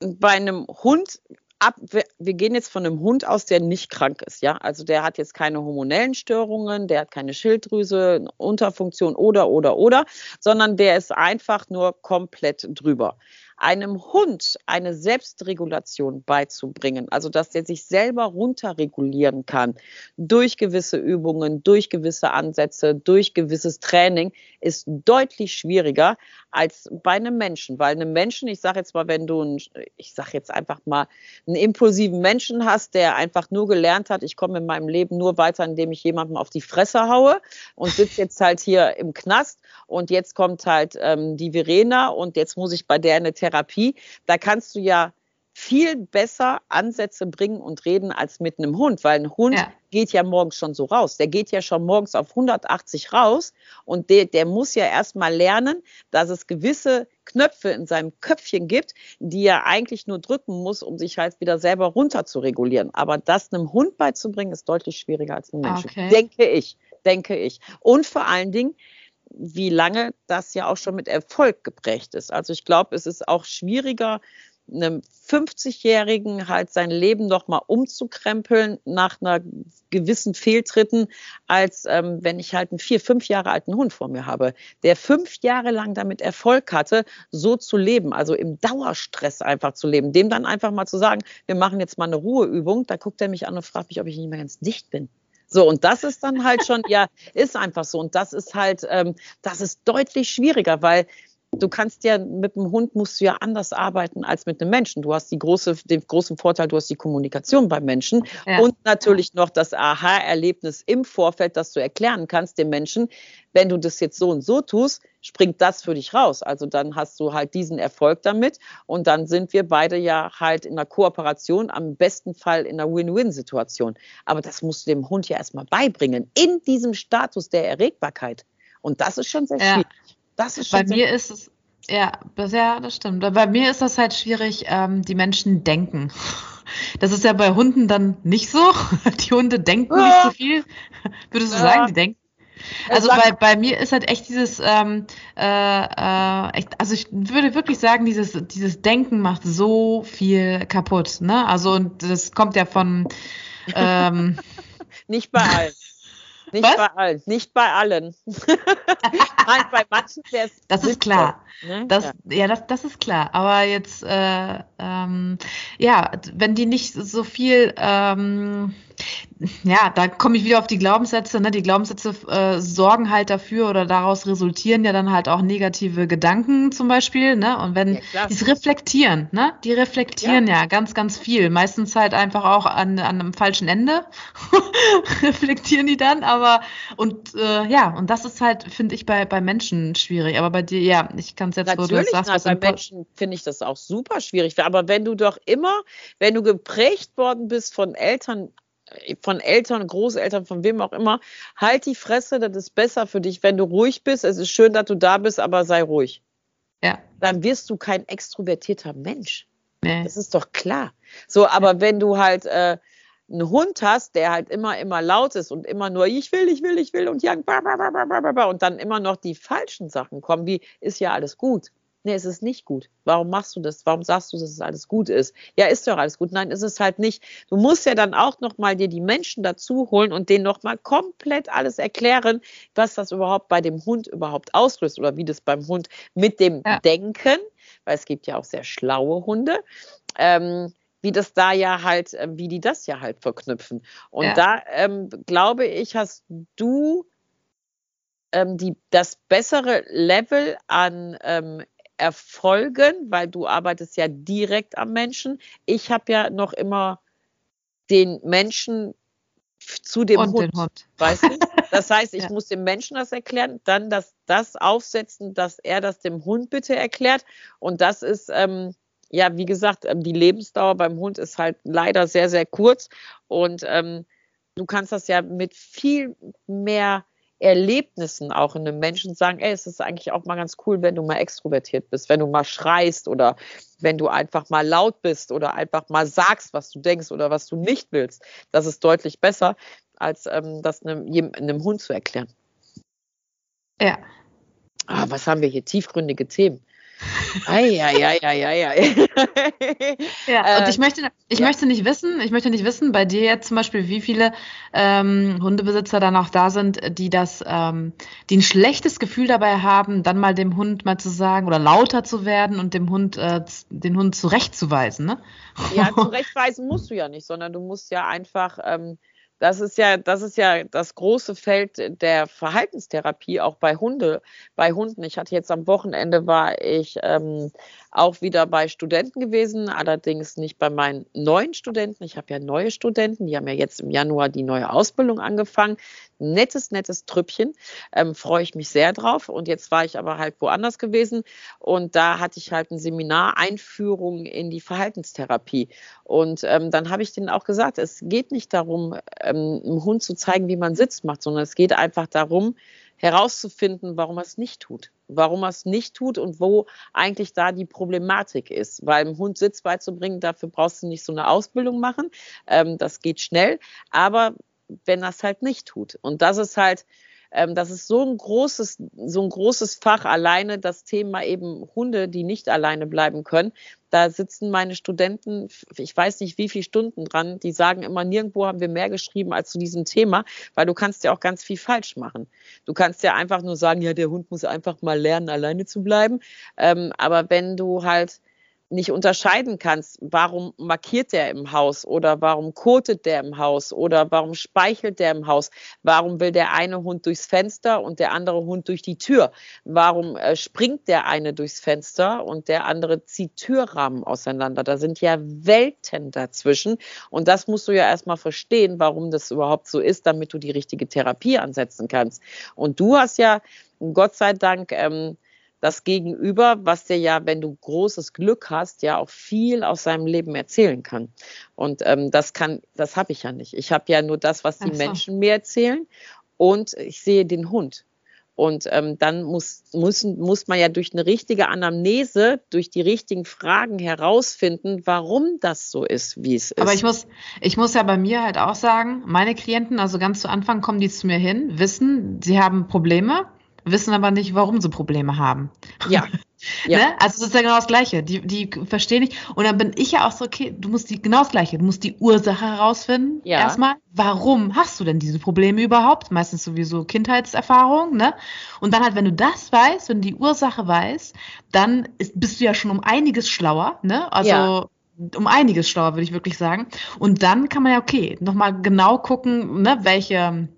bei einem Hund ab, wir gehen jetzt von einem Hund aus, der nicht krank ist, ja. Also der hat jetzt keine hormonellen Störungen, der hat keine Schilddrüse, Unterfunktion oder, oder, oder, sondern der ist einfach nur komplett drüber einem Hund eine Selbstregulation beizubringen, also dass der sich selber runterregulieren kann durch gewisse Übungen, durch gewisse Ansätze, durch gewisses Training, ist deutlich schwieriger als bei einem Menschen, weil einem Menschen, ich sage jetzt mal, wenn du, einen, ich sage jetzt einfach mal, einen impulsiven Menschen hast, der einfach nur gelernt hat, ich komme in meinem Leben nur weiter, indem ich jemandem auf die Fresse haue und sitze jetzt halt hier im Knast und jetzt kommt halt ähm, die Verena und jetzt muss ich bei der eine Therapie. Da kannst du ja viel besser Ansätze bringen und reden als mit einem Hund, weil ein Hund ja. geht ja morgens schon so raus. Der geht ja schon morgens auf 180 raus und der, der muss ja erstmal lernen, dass es gewisse Knöpfe in seinem Köpfchen gibt, die er eigentlich nur drücken muss, um sich halt wieder selber runter zu regulieren. Aber das einem Hund beizubringen, ist deutlich schwieriger als einem Menschen. Okay. Denke ich, denke ich. Und vor allen Dingen, wie lange das ja auch schon mit Erfolg geprägt ist. Also ich glaube, es ist auch schwieriger, einem 50-Jährigen halt sein Leben nochmal umzukrempeln nach einer gewissen Fehltritten, als ähm, wenn ich halt einen vier, fünf Jahre alten Hund vor mir habe, der fünf Jahre lang damit Erfolg hatte, so zu leben, also im Dauerstress einfach zu leben, dem dann einfach mal zu sagen, wir machen jetzt mal eine Ruheübung, da guckt er mich an und fragt mich, ob ich nicht mehr ganz dicht bin. So, und das ist dann halt schon, ja, ist einfach so. Und das ist halt, ähm, das ist deutlich schwieriger, weil du kannst ja mit dem Hund musst du ja anders arbeiten als mit einem Menschen. Du hast die große, den großen Vorteil, du hast die Kommunikation beim Menschen ja. und natürlich noch das Aha-Erlebnis im Vorfeld, dass du erklären kannst dem Menschen, wenn du das jetzt so und so tust, springt das für dich raus. Also dann hast du halt diesen Erfolg damit und dann sind wir beide ja halt in einer Kooperation, am besten Fall in einer Win-Win-Situation. Aber das musst du dem Hund ja erstmal beibringen, in diesem Status der Erregbarkeit. Und das ist schon sehr schwierig. Ja. Das ist Bei mir ist es, ja, das, ja, das stimmt. Bei mir ist das halt schwierig, ähm, die Menschen denken. Das ist ja bei Hunden dann nicht so. <laughs> Die Hunde denken ja. nicht so viel. Würdest du ja. sagen, die denken? Also bei, bei mir ist halt echt dieses, ähm, äh, äh, echt, also ich würde wirklich sagen, dieses, dieses Denken macht so viel kaputt. Ne? Also und das kommt ja von ähm, <laughs> nicht bei allen. Nicht Was? bei allen. Nicht bei allen. <laughs> Nein, bei manchen wäre es. Das ist klar. Ne? Das, ja, ja das, das ist klar. Aber jetzt, äh, ähm, ja, wenn die nicht so viel ähm, ja, da komme ich wieder auf die Glaubenssätze. Ne? Die Glaubenssätze äh, sorgen halt dafür oder daraus resultieren ja dann halt auch negative Gedanken zum Beispiel. Ne? Und wenn ja, die reflektieren, ne? die reflektieren ja. ja. ganz, ganz viel. Meistens halt einfach auch an, an einem falschen Ende <laughs> reflektieren die dann. Aber und äh, ja, und das ist halt, finde ich, bei, bei Menschen schwierig. Aber bei dir, ja, ich kann es jetzt, Natürlich, wo du sagst, na, bei Menschen finde ich das auch super schwierig. Aber wenn du doch immer, wenn du geprägt worden bist von Eltern, von Eltern, Großeltern, von wem auch immer, halt die Fresse, das ist besser für dich, wenn du ruhig bist. Es ist schön, dass du da bist, aber sei ruhig. Ja. Dann wirst du kein extrovertierter Mensch. Nee. Das ist doch klar. So, aber wenn du halt äh, einen Hund hast, der halt immer, immer laut ist und immer nur ich will, ich will, ich will und ja, und dann immer noch die falschen Sachen kommen, wie ist ja alles gut. Nee, es ist nicht gut. Warum machst du das? Warum sagst du, dass es alles gut ist? Ja, ist doch alles gut. Nein, ist es halt nicht. Du musst ja dann auch nochmal dir die Menschen dazu holen und denen nochmal komplett alles erklären, was das überhaupt bei dem Hund überhaupt auslöst oder wie das beim Hund mit dem ja. Denken, weil es gibt ja auch sehr schlaue Hunde, ähm, wie das da ja halt, äh, wie die das ja halt verknüpfen. Und ja. da ähm, glaube ich, hast du ähm, die, das bessere Level an ähm, Erfolgen, weil du arbeitest ja direkt am Menschen. Ich habe ja noch immer den Menschen zu dem Und Hund, Hund, weißt du? Das heißt, <laughs> ich ja. muss dem Menschen das erklären, dann das, das aufsetzen, dass er das dem Hund bitte erklärt. Und das ist, ähm, ja, wie gesagt, ähm, die Lebensdauer beim Hund ist halt leider sehr, sehr kurz. Und ähm, du kannst das ja mit viel mehr Erlebnissen auch in einem Menschen sagen, ey, es ist eigentlich auch mal ganz cool, wenn du mal extrovertiert bist, wenn du mal schreist oder wenn du einfach mal laut bist oder einfach mal sagst, was du denkst oder was du nicht willst. Das ist deutlich besser, als ähm, das einem, einem Hund zu erklären. Ja. Ah, was haben wir hier? Tiefgründige Themen. Eieieiei. ja, <laughs> und ich äh, möchte, ich ja. möchte nicht wissen, ich möchte nicht wissen, bei dir jetzt zum Beispiel, wie viele ähm, Hundebesitzer dann auch da sind, die das, ähm, die ein schlechtes Gefühl dabei haben, dann mal dem Hund mal zu sagen oder lauter zu werden und dem Hund, äh, den Hund zurechtzuweisen, ne? Ja, <laughs> zurechtweisen musst du ja nicht, sondern du musst ja einfach ähm, das ist ja, das ist ja das große Feld der Verhaltenstherapie auch bei Hunde, bei Hunden. Ich hatte jetzt am Wochenende war ich ähm, auch wieder bei Studenten gewesen, allerdings nicht bei meinen neuen Studenten. Ich habe ja neue Studenten, die haben ja jetzt im Januar die neue Ausbildung angefangen. Nettes, nettes Trüppchen, ähm, freue ich mich sehr drauf. Und jetzt war ich aber halt woanders gewesen und da hatte ich halt ein Seminar Einführung in die Verhaltenstherapie. Und ähm, dann habe ich denen auch gesagt, es geht nicht darum, ähm, einem Hund zu zeigen, wie man Sitz macht, sondern es geht einfach darum, herauszufinden, warum er es nicht tut. Warum er es nicht tut und wo eigentlich da die Problematik ist. Weil einem Hund Sitz beizubringen, dafür brauchst du nicht so eine Ausbildung machen. Ähm, das geht schnell. Aber wenn er es halt nicht tut. Und das ist halt, ähm, das ist so ein großes, so ein großes Fach alleine, das Thema eben Hunde, die nicht alleine bleiben können. Da sitzen meine Studenten, ich weiß nicht wie viele Stunden dran, die sagen immer, nirgendwo haben wir mehr geschrieben als zu diesem Thema, weil du kannst ja auch ganz viel falsch machen. Du kannst ja einfach nur sagen, ja, der Hund muss einfach mal lernen, alleine zu bleiben. Ähm, aber wenn du halt nicht unterscheiden kannst, warum markiert der im Haus oder warum kotet der im Haus oder warum speichelt der im Haus, warum will der eine Hund durchs Fenster und der andere Hund durch die Tür, warum äh, springt der eine durchs Fenster und der andere zieht Türrahmen auseinander. Da sind ja Welten dazwischen und das musst du ja erstmal verstehen, warum das überhaupt so ist, damit du die richtige Therapie ansetzen kannst. Und du hast ja Gott sei Dank ähm, das Gegenüber, was dir ja, wenn du großes Glück hast, ja auch viel aus seinem Leben erzählen kann. Und ähm, das kann, das habe ich ja nicht. Ich habe ja nur das, was die so. Menschen mir erzählen und ich sehe den Hund. Und ähm, dann muss, muss, muss man ja durch eine richtige Anamnese, durch die richtigen Fragen herausfinden, warum das so ist, wie es ist. Aber ich muss, ich muss ja bei mir halt auch sagen, meine Klienten, also ganz zu Anfang kommen die zu mir hin, wissen, sie haben Probleme wissen aber nicht, warum sie Probleme haben. Ja. <laughs> ja. ne? Also das ist ja genau das Gleiche. Die, die verstehen nicht. Und dann bin ich ja auch so, okay, du musst die genau das Gleiche. Du musst die Ursache herausfinden. Ja. Erstmal, warum hast du denn diese Probleme überhaupt? Meistens sowieso Kindheitserfahrung, ne? Und dann halt, wenn du das weißt, wenn du die Ursache weißt, dann ist, bist du ja schon um einiges schlauer, ne? Also ja um einiges schlauer, würde ich wirklich sagen. Und dann kann man ja, okay, nochmal genau gucken, ne, welche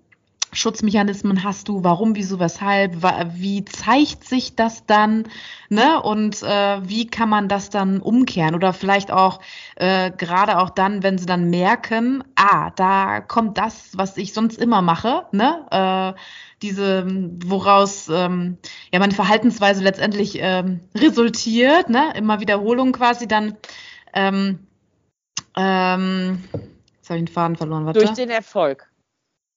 Schutzmechanismen hast du, warum, wieso, weshalb, wie zeigt sich das dann, ne? Und äh, wie kann man das dann umkehren? Oder vielleicht auch äh, gerade auch dann, wenn sie dann merken, ah, da kommt das, was ich sonst immer mache, ne? Äh, diese, woraus ähm, ja meine Verhaltensweise letztendlich ähm, resultiert, ne? Immer Wiederholung quasi dann ähm, ähm, jetzt habe ich den Faden verloren. Warte. Durch den Erfolg.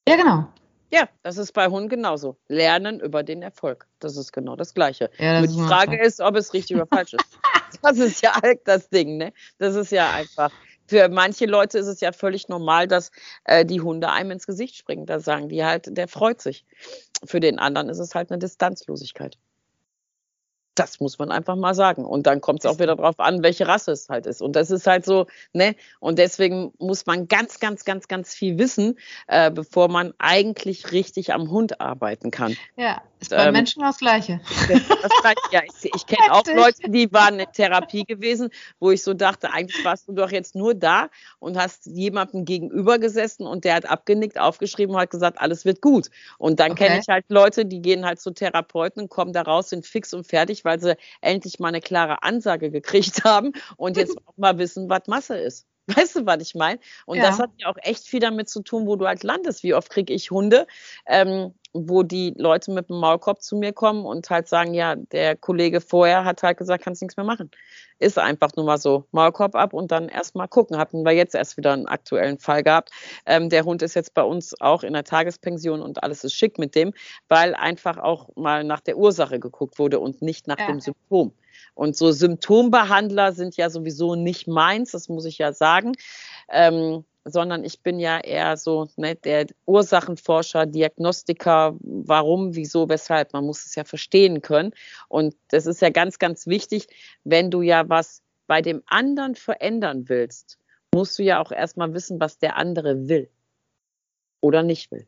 Ja, genau. Ja, das ist bei Hunden genauso. Lernen über den Erfolg. Das ist genau das Gleiche. Ja, das die Frage ist, ob es richtig oder falsch ist. <laughs> Das ist ja halt das Ding, ne? Das ist ja einfach. Für manche Leute ist es ja völlig normal, dass äh, die Hunde einem ins Gesicht springen. Da sagen die halt, der freut sich. Für den anderen ist es halt eine Distanzlosigkeit. Das muss man einfach mal sagen. Und dann kommt es auch wieder darauf an, welche Rasse es halt ist. Und das ist halt so, ne? Und deswegen muss man ganz, ganz, ganz, ganz viel wissen, äh, bevor man eigentlich richtig am Hund arbeiten kann. Ja, ist bei ähm, Menschen das Gleiche. Das Gleiche. Ja, ich, ich kenne auch Leute, die waren in Therapie gewesen, wo ich so dachte, eigentlich warst du doch jetzt nur da und hast jemandem gegenüber gesessen und der hat abgenickt, aufgeschrieben und hat gesagt, alles wird gut. Und dann okay. kenne ich halt Leute, die gehen halt zu Therapeuten und kommen da raus, sind fix und fertig, weil sie endlich mal eine klare Ansage gekriegt <laughs> haben und jetzt auch mal wissen, was Masse ist. <laughs> Weißt du, was ich meine? Und ja. das hat ja auch echt viel damit zu tun, wo du halt landest. Wie oft kriege ich Hunde, ähm, wo die Leute mit dem Maulkorb zu mir kommen und halt sagen, ja, der Kollege vorher hat halt gesagt, kannst nichts mehr machen. Ist einfach nur mal so, Maulkorb ab und dann erstmal gucken. Hatten wir jetzt erst wieder einen aktuellen Fall gehabt. Ähm, der Hund ist jetzt bei uns auch in der Tagespension und alles ist schick mit dem, weil einfach auch mal nach der Ursache geguckt wurde und nicht nach ja. dem Symptom. Und so Symptombehandler sind ja sowieso nicht meins, das muss ich ja sagen. Ähm, sondern ich bin ja eher so ne, der Ursachenforscher, Diagnostiker, warum, wieso, weshalb. Man muss es ja verstehen können. Und das ist ja ganz, ganz wichtig, wenn du ja was bei dem anderen verändern willst, musst du ja auch erstmal wissen, was der andere will oder nicht will.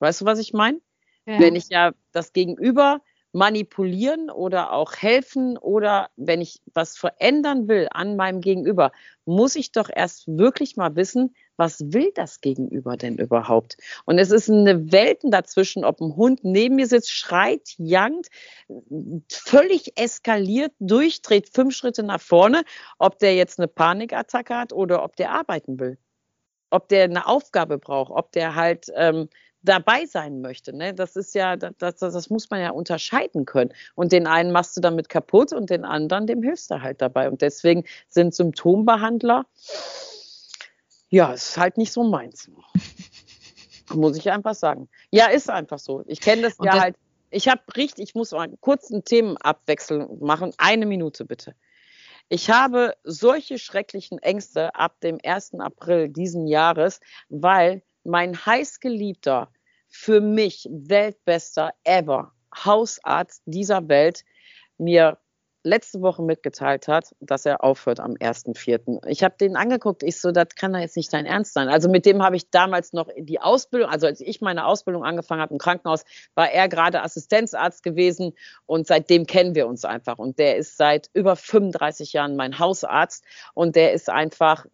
Weißt du, was ich meine? Ja. Wenn ich ja das Gegenüber manipulieren oder auch helfen oder wenn ich was verändern will an meinem Gegenüber, muss ich doch erst wirklich mal wissen, was will das Gegenüber denn überhaupt? Und es ist eine Welten dazwischen, ob ein Hund neben mir sitzt, schreit, jankt, völlig eskaliert, durchdreht fünf Schritte nach vorne, ob der jetzt eine Panikattacke hat oder ob der arbeiten will ob der eine Aufgabe braucht, ob der halt ähm, dabei sein möchte. Ne? Das ist ja, das, das, das muss man ja unterscheiden können. Und den einen machst du damit kaputt und den anderen, dem hilfst du halt dabei. Und deswegen sind Symptombehandler, ja, ist halt nicht so meins. <laughs> muss ich einfach sagen. Ja, ist einfach so. Ich kenne das und ja das halt. Ich habe richtig, ich muss mal kurz einen Themenabwechsel machen. Eine Minute bitte. Ich habe solche schrecklichen Ängste ab dem 1. April diesen Jahres, weil mein heißgeliebter, für mich weltbester ever Hausarzt dieser Welt mir letzte Woche mitgeteilt hat, dass er aufhört am 1.4. Ich habe den angeguckt, ich so, das kann doch jetzt nicht dein Ernst sein. Also mit dem habe ich damals noch die Ausbildung, also als ich meine Ausbildung angefangen habe im Krankenhaus, war er gerade Assistenzarzt gewesen und seitdem kennen wir uns einfach. Und der ist seit über 35 Jahren mein Hausarzt und der ist einfach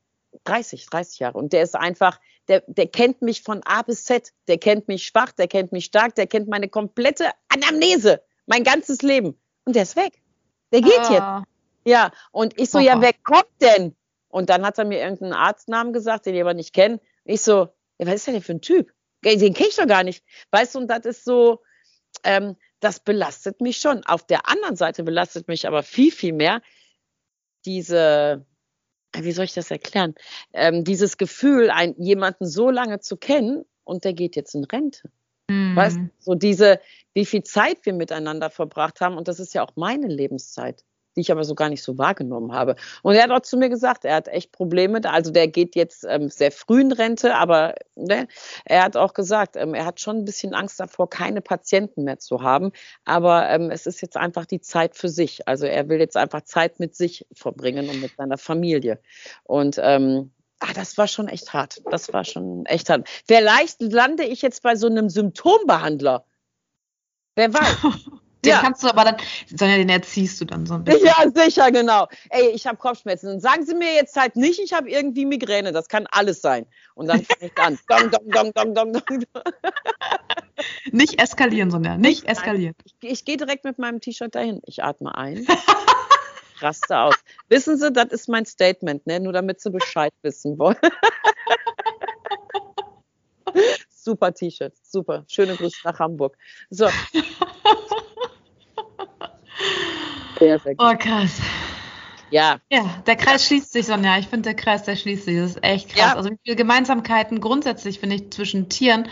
30, 30 Jahre und der ist einfach der, der kennt mich von A bis Z. Der kennt mich schwach, der kennt mich stark, der kennt meine komplette Anamnese, mein ganzes Leben. Und der ist weg. Der geht ah. jetzt. Ja, und ich so, ja, wer kommt denn? Und dann hat er mir irgendeinen Arztnamen gesagt, den ich aber nicht kenne. Ich so, ja, was ist denn der für ein Typ? Den kenne ich doch gar nicht. Weißt du, und das ist so, ähm, das belastet mich schon. Auf der anderen Seite belastet mich aber viel, viel mehr diese, wie soll ich das erklären? Ähm, dieses Gefühl, ein, jemanden so lange zu kennen und der geht jetzt in Rente. Mhm. Weißt so diese, wie viel Zeit wir miteinander verbracht haben und das ist ja auch meine Lebenszeit die ich aber so gar nicht so wahrgenommen habe. Und er hat auch zu mir gesagt, er hat echt Probleme. Also der geht jetzt ähm, sehr früh in Rente, aber ne, er hat auch gesagt, ähm, er hat schon ein bisschen Angst davor, keine Patienten mehr zu haben. Aber ähm, es ist jetzt einfach die Zeit für sich. Also er will jetzt einfach Zeit mit sich verbringen und mit seiner Familie. Und ähm, Ah, das war schon echt hart. Das war schon echt hart. Vielleicht lande ich jetzt bei so einem Symptombehandler. Wer weiß. <laughs> Den ja. kannst du aber dann, sondern den erziehst du dann so ein bisschen. Ja, sicher, genau. Ey, ich habe Kopfschmerzen. sagen Sie mir jetzt halt nicht, ich habe irgendwie Migräne. Das kann alles sein. Und dann fange ich an. dong, dong, dong, dong, dong, dong. Nicht eskalieren, sondern nicht eskalieren. Ich, ich gehe direkt mit meinem T-Shirt dahin. Ich atme ein. <laughs> raste aus. Wissen Sie, das ist mein Statement, ne? nur damit Sie Bescheid wissen wollen. <laughs> super T-Shirt, super. Schöne Grüße nach Hamburg. So. Sehr, sehr gut. Oh, krass. Ja. Ja, der Kreis schließt sich, Sonja. Ich finde, der Kreis, der schließt sich. Das ist echt krass. Ja. Also, wie viele Gemeinsamkeiten grundsätzlich, finde ich, zwischen Tieren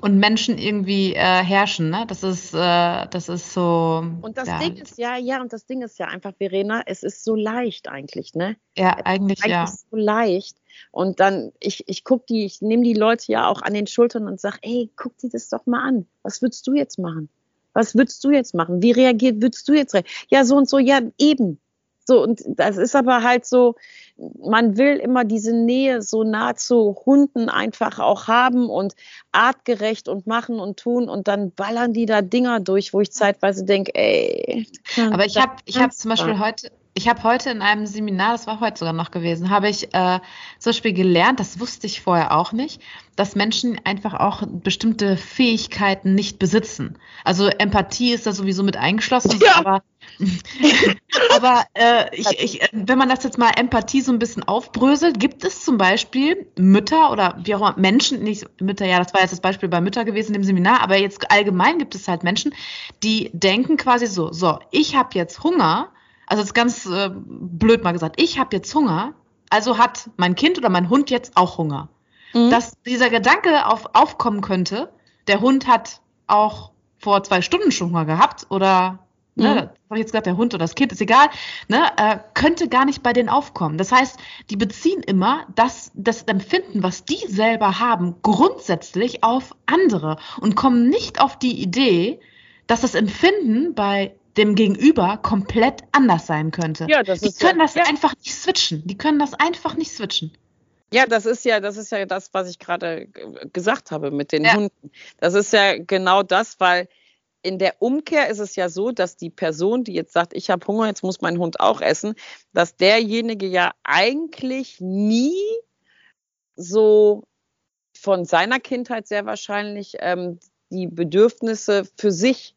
und Menschen irgendwie äh, herrschen. Ne? Das ist, äh, das ist so. Und das ja. Ding ist ja, ja, und das Ding ist ja einfach, Verena, es ist so leicht eigentlich, ne? Ja, eigentlich, eigentlich ja. so leicht. Und dann, ich, ich gucke die, ich nehme die Leute ja auch an den Schultern und sage, ey, guck dir das doch mal an. Was würdest du jetzt machen? Was würdest du jetzt machen? Wie reagiert, würdest du jetzt reagieren? Ja, so und so, ja, eben. So, und das ist aber halt so, man will immer diese Nähe so nah zu Hunden einfach auch haben und artgerecht und machen und tun und dann ballern die da Dinger durch, wo ich zeitweise denke, ey. Aber ich habe ich hab zum Beispiel heute, ich habe heute in einem Seminar, das war heute sogar noch gewesen, habe ich äh, zum Beispiel gelernt, das wusste ich vorher auch nicht, dass Menschen einfach auch bestimmte Fähigkeiten nicht besitzen. Also Empathie ist da sowieso mit eingeschlossen, ja. aber, <laughs> aber äh, ich, ich, wenn man das jetzt mal Empathie so ein bisschen aufbröselt, gibt es zum Beispiel Mütter oder wie auch immer Menschen, nicht Mütter, ja, das war jetzt das Beispiel bei Mütter gewesen im Seminar, aber jetzt allgemein gibt es halt Menschen, die denken quasi so, so, ich habe jetzt Hunger also ist ganz äh, blöd mal gesagt, ich habe jetzt Hunger, also hat mein Kind oder mein Hund jetzt auch Hunger. Mhm. Dass dieser Gedanke auf, aufkommen könnte, der Hund hat auch vor zwei Stunden schon Hunger gehabt oder ne, mhm. ne, habe ich jetzt gesagt, der Hund oder das Kind, ist egal, ne, äh, könnte gar nicht bei denen aufkommen. Das heißt, die beziehen immer das, das Empfinden, was die selber haben, grundsätzlich auf andere und kommen nicht auf die Idee, dass das Empfinden bei dem Gegenüber komplett anders sein könnte. Ja, das die ist können ja, das ja. einfach nicht switchen. Die können das einfach nicht switchen. Ja, das ist ja, das ist ja das, was ich gerade gesagt habe mit den ja. Hunden. Das ist ja genau das, weil in der Umkehr ist es ja so, dass die Person, die jetzt sagt, ich habe Hunger, jetzt muss mein Hund auch essen, dass derjenige ja eigentlich nie so von seiner Kindheit sehr wahrscheinlich ähm, die Bedürfnisse für sich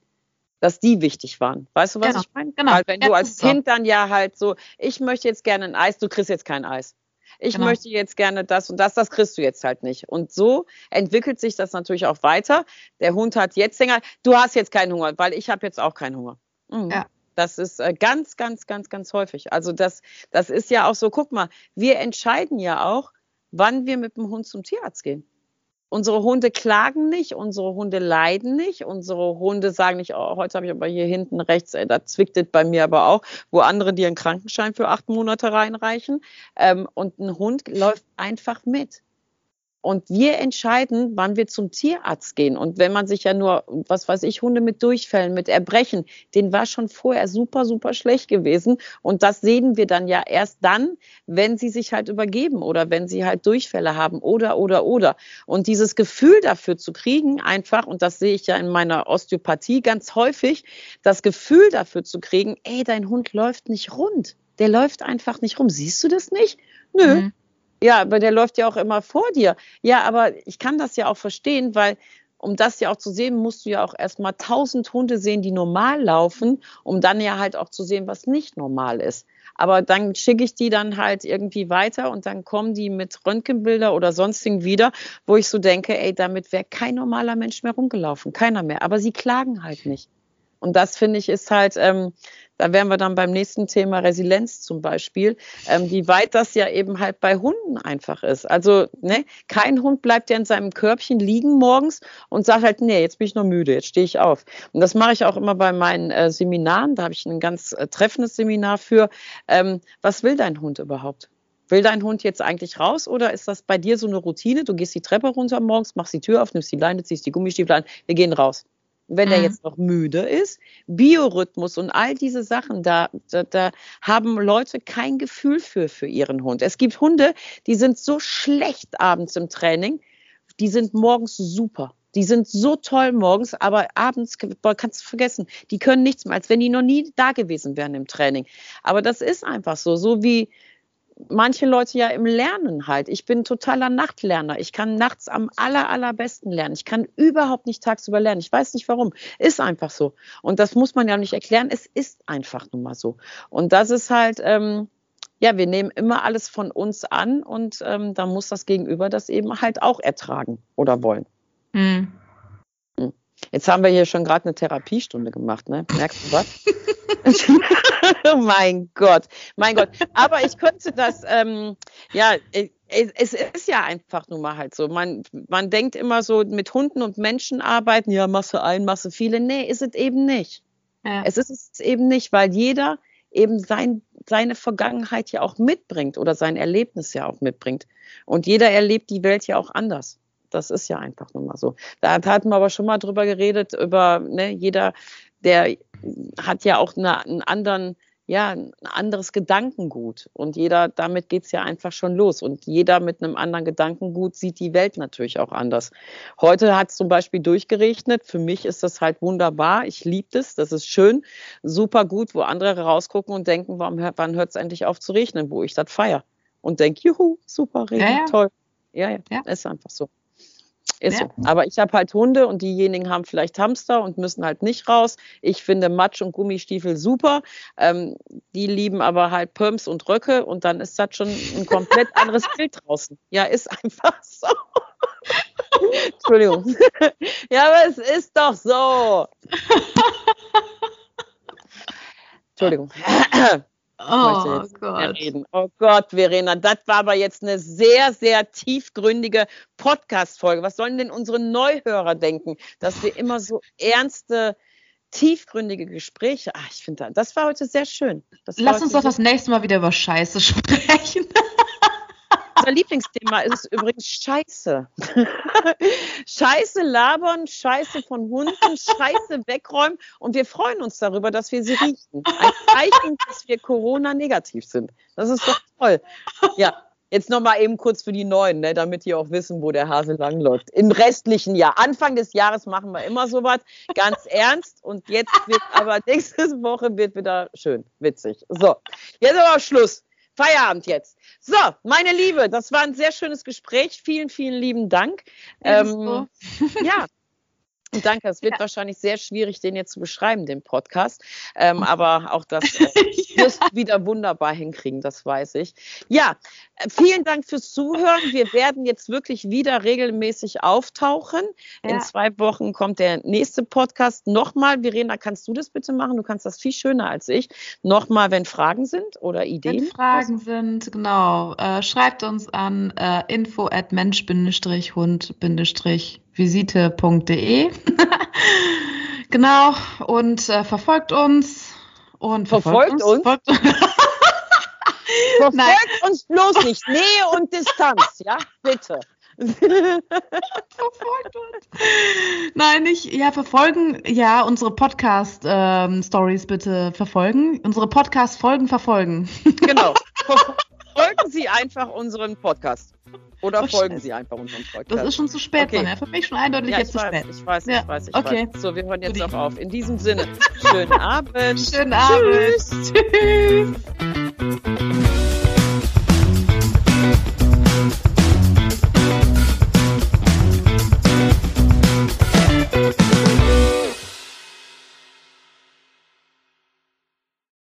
dass die wichtig waren. Weißt du, was genau. ich meine? Genau. Weil wenn du als Kind dann ja halt so, ich möchte jetzt gerne ein Eis, du kriegst jetzt kein Eis. Ich genau. möchte jetzt gerne das und das, das kriegst du jetzt halt nicht. Und so entwickelt sich das natürlich auch weiter. Der Hund hat jetzt Hunger, du hast jetzt keinen Hunger, weil ich habe jetzt auch keinen Hunger. Mhm. Ja. Das ist äh, ganz, ganz, ganz, ganz häufig. Also das, das ist ja auch so, guck mal, wir entscheiden ja auch, wann wir mit dem Hund zum Tierarzt gehen. Unsere Hunde klagen nicht, unsere Hunde leiden nicht, unsere Hunde sagen nicht, oh, heute habe ich aber hier hinten rechts, ey, da zwickt es bei mir aber auch, wo andere dir einen Krankenschein für acht Monate reinreichen. Ähm, und ein Hund läuft einfach mit. Und wir entscheiden, wann wir zum Tierarzt gehen. Und wenn man sich ja nur, was weiß ich, Hunde mit Durchfällen, mit Erbrechen, den war schon vorher super, super schlecht gewesen. Und das sehen wir dann ja erst dann, wenn sie sich halt übergeben oder wenn sie halt Durchfälle haben oder, oder, oder. Und dieses Gefühl dafür zu kriegen, einfach, und das sehe ich ja in meiner Osteopathie ganz häufig, das Gefühl dafür zu kriegen, ey, dein Hund läuft nicht rund. Der läuft einfach nicht rum. Siehst du das nicht? Nö. Mhm ja, aber der läuft ja auch immer vor dir. Ja, aber ich kann das ja auch verstehen, weil um das ja auch zu sehen, musst du ja auch erstmal tausend Hunde sehen, die normal laufen, um dann ja halt auch zu sehen, was nicht normal ist. Aber dann schicke ich die dann halt irgendwie weiter und dann kommen die mit Röntgenbilder oder sonstigen wieder, wo ich so denke, ey, damit wäre kein normaler Mensch mehr rumgelaufen, keiner mehr. Aber sie klagen halt nicht. Und das finde ich ist halt, ähm, da wären wir dann beim nächsten Thema Resilienz zum Beispiel, ähm, wie weit das ja eben halt bei Hunden einfach ist. Also ne, kein Hund bleibt ja in seinem Körbchen liegen morgens und sagt halt, nee, jetzt bin ich noch müde, jetzt stehe ich auf. Und das mache ich auch immer bei meinen äh, Seminaren. Da habe ich ein ganz äh, treffendes Seminar für. Ähm, was will dein Hund überhaupt? Will dein Hund jetzt eigentlich raus oder ist das bei dir so eine Routine? Du gehst die Treppe runter morgens, machst die Tür auf, nimmst die Leine, ziehst die Gummistiefel an, wir gehen raus wenn mhm. er jetzt noch müde ist. Biorhythmus und all diese Sachen, da, da, da haben Leute kein Gefühl für, für ihren Hund. Es gibt Hunde, die sind so schlecht abends im Training, die sind morgens super. Die sind so toll morgens, aber abends kannst du vergessen. Die können nichts mehr, als wenn die noch nie da gewesen wären im Training. Aber das ist einfach so. So wie, manche Leute ja im Lernen halt. Ich bin totaler Nachtlerner. Ich kann nachts am aller, allerbesten lernen. Ich kann überhaupt nicht tagsüber lernen. Ich weiß nicht warum. Ist einfach so. Und das muss man ja nicht erklären. Es ist einfach nun mal so. Und das ist halt, ähm, ja, wir nehmen immer alles von uns an und ähm, da muss das Gegenüber das eben halt auch ertragen oder wollen. Mhm. Jetzt haben wir hier schon gerade eine Therapiestunde gemacht, ne? Merkst du was? <laughs> mein Gott, mein Gott. Aber ich könnte das, ähm, ja, es ist ja einfach nun mal halt so. Man, man denkt immer so, mit Hunden und Menschen arbeiten, ja, Masse ein, Masse viele. Nee, ist es eben nicht. Ja. Es ist es eben nicht, weil jeder eben sein, seine Vergangenheit ja auch mitbringt oder sein Erlebnis ja auch mitbringt. Und jeder erlebt die Welt ja auch anders Das ist ja einfach nur mal so. Da hatten wir aber schon mal drüber geredet, über ne, jeder, der hat ja auch eine, einen anderen ja, ein anderes Gedankengut. Und jeder, damit geht es ja einfach schon los. Und jeder mit einem anderen Gedankengut sieht die Welt natürlich auch anders. Heute hat es zum Beispiel durchgeregnet. Für mich ist das halt wunderbar. Ich liebe das. Das ist schön, super gut, wo andere rausgucken und denken, warum, wann hört es endlich auf zu regnen, wo ich das feiere. Und denke, juhu, super, Regen, ja, ja. toll. Ja, ja, ja, ist einfach so. Ist ja. so. Aber ich habe halt Hunde und diejenigen haben vielleicht Hamster und müssen halt nicht raus. Ich finde Matsch und Gummistiefel super. Ähm, die lieben aber halt Pumps und Röcke und dann ist das schon ein komplett <laughs> anderes Bild draußen. Ja, ist einfach <laughs> so. Entschuldigung. ja, aber es ist doch so. <laughs> Entschuldigung. Oh Gott. Oh Gott, Verena, das war aber jetzt eine sehr, sehr tiefgründige Podcast-Folge. Was sollen denn unsere Neuhörer denken, dass wir immer so ernste, tiefgründige Gespräche. Ach, ich finde, das war heute sehr schön. Lass uns doch das nächste Mal wieder über Scheiße <laughs> sprechen unser Lieblingsthema ist übrigens Scheiße. <laughs> Scheiße labern, Scheiße von Hunden, Scheiße wegräumen und wir freuen uns darüber, dass wir sie riechen. Ein Zeichen, dass wir Corona-negativ sind. Das ist doch toll. Ja. Jetzt nochmal eben kurz für die Neuen, ne, damit die auch wissen, wo der Hase langläuft. Im restlichen Jahr. Anfang des Jahres machen wir immer sowas, ganz ernst. Und jetzt wird aber nächste Woche wird wieder schön, witzig. So, jetzt aber Schluss. Feierabend jetzt. So, meine Liebe, das war ein sehr schönes Gespräch. Vielen, vielen lieben Dank. Ähm, ja, <laughs> und danke, es wird ja. wahrscheinlich sehr schwierig, den jetzt zu beschreiben, den Podcast. Ähm, aber auch das <laughs> äh, ja. wirst du wieder wunderbar hinkriegen, das weiß ich. Ja, äh, vielen Dank fürs Zuhören. Wir werden jetzt wirklich wieder regelmäßig auftauchen. Ja. In zwei Wochen kommt der nächste Podcast. Nochmal, Verena, kannst du das bitte machen? Du kannst das viel schöner als ich. Nochmal, wenn Fragen sind oder Ideen. Wenn Fragen sind, genau. Äh, schreibt uns an äh, info at mensch-hund- visite.de. <laughs> genau, und äh, verfolgt uns. Und verfolgt, verfolgt uns? uns. verfolgt <laughs> Nein. uns bloß nicht. Nähe und Distanz, ja, bitte. <laughs> verfolgt uns. Nein, nicht, ja, verfolgen, ja, unsere Podcast-Stories ähm, bitte verfolgen. Unsere Podcast-Folgen verfolgen. genau. Verfolgen Sie einfach unseren Podcast. Oder oh, folgen Sie einfach unserem Podcast. Das ist schon zu spät, okay. Mann. Für mich schon eindeutig ja, jetzt weiß, zu spät. Ich weiß, ja. ich weiß, ich okay. weiß. So, wir hören jetzt auch auf. In diesem Sinne, schönen <laughs> Abend. Schönen Abend. Tschüss. Tschüss.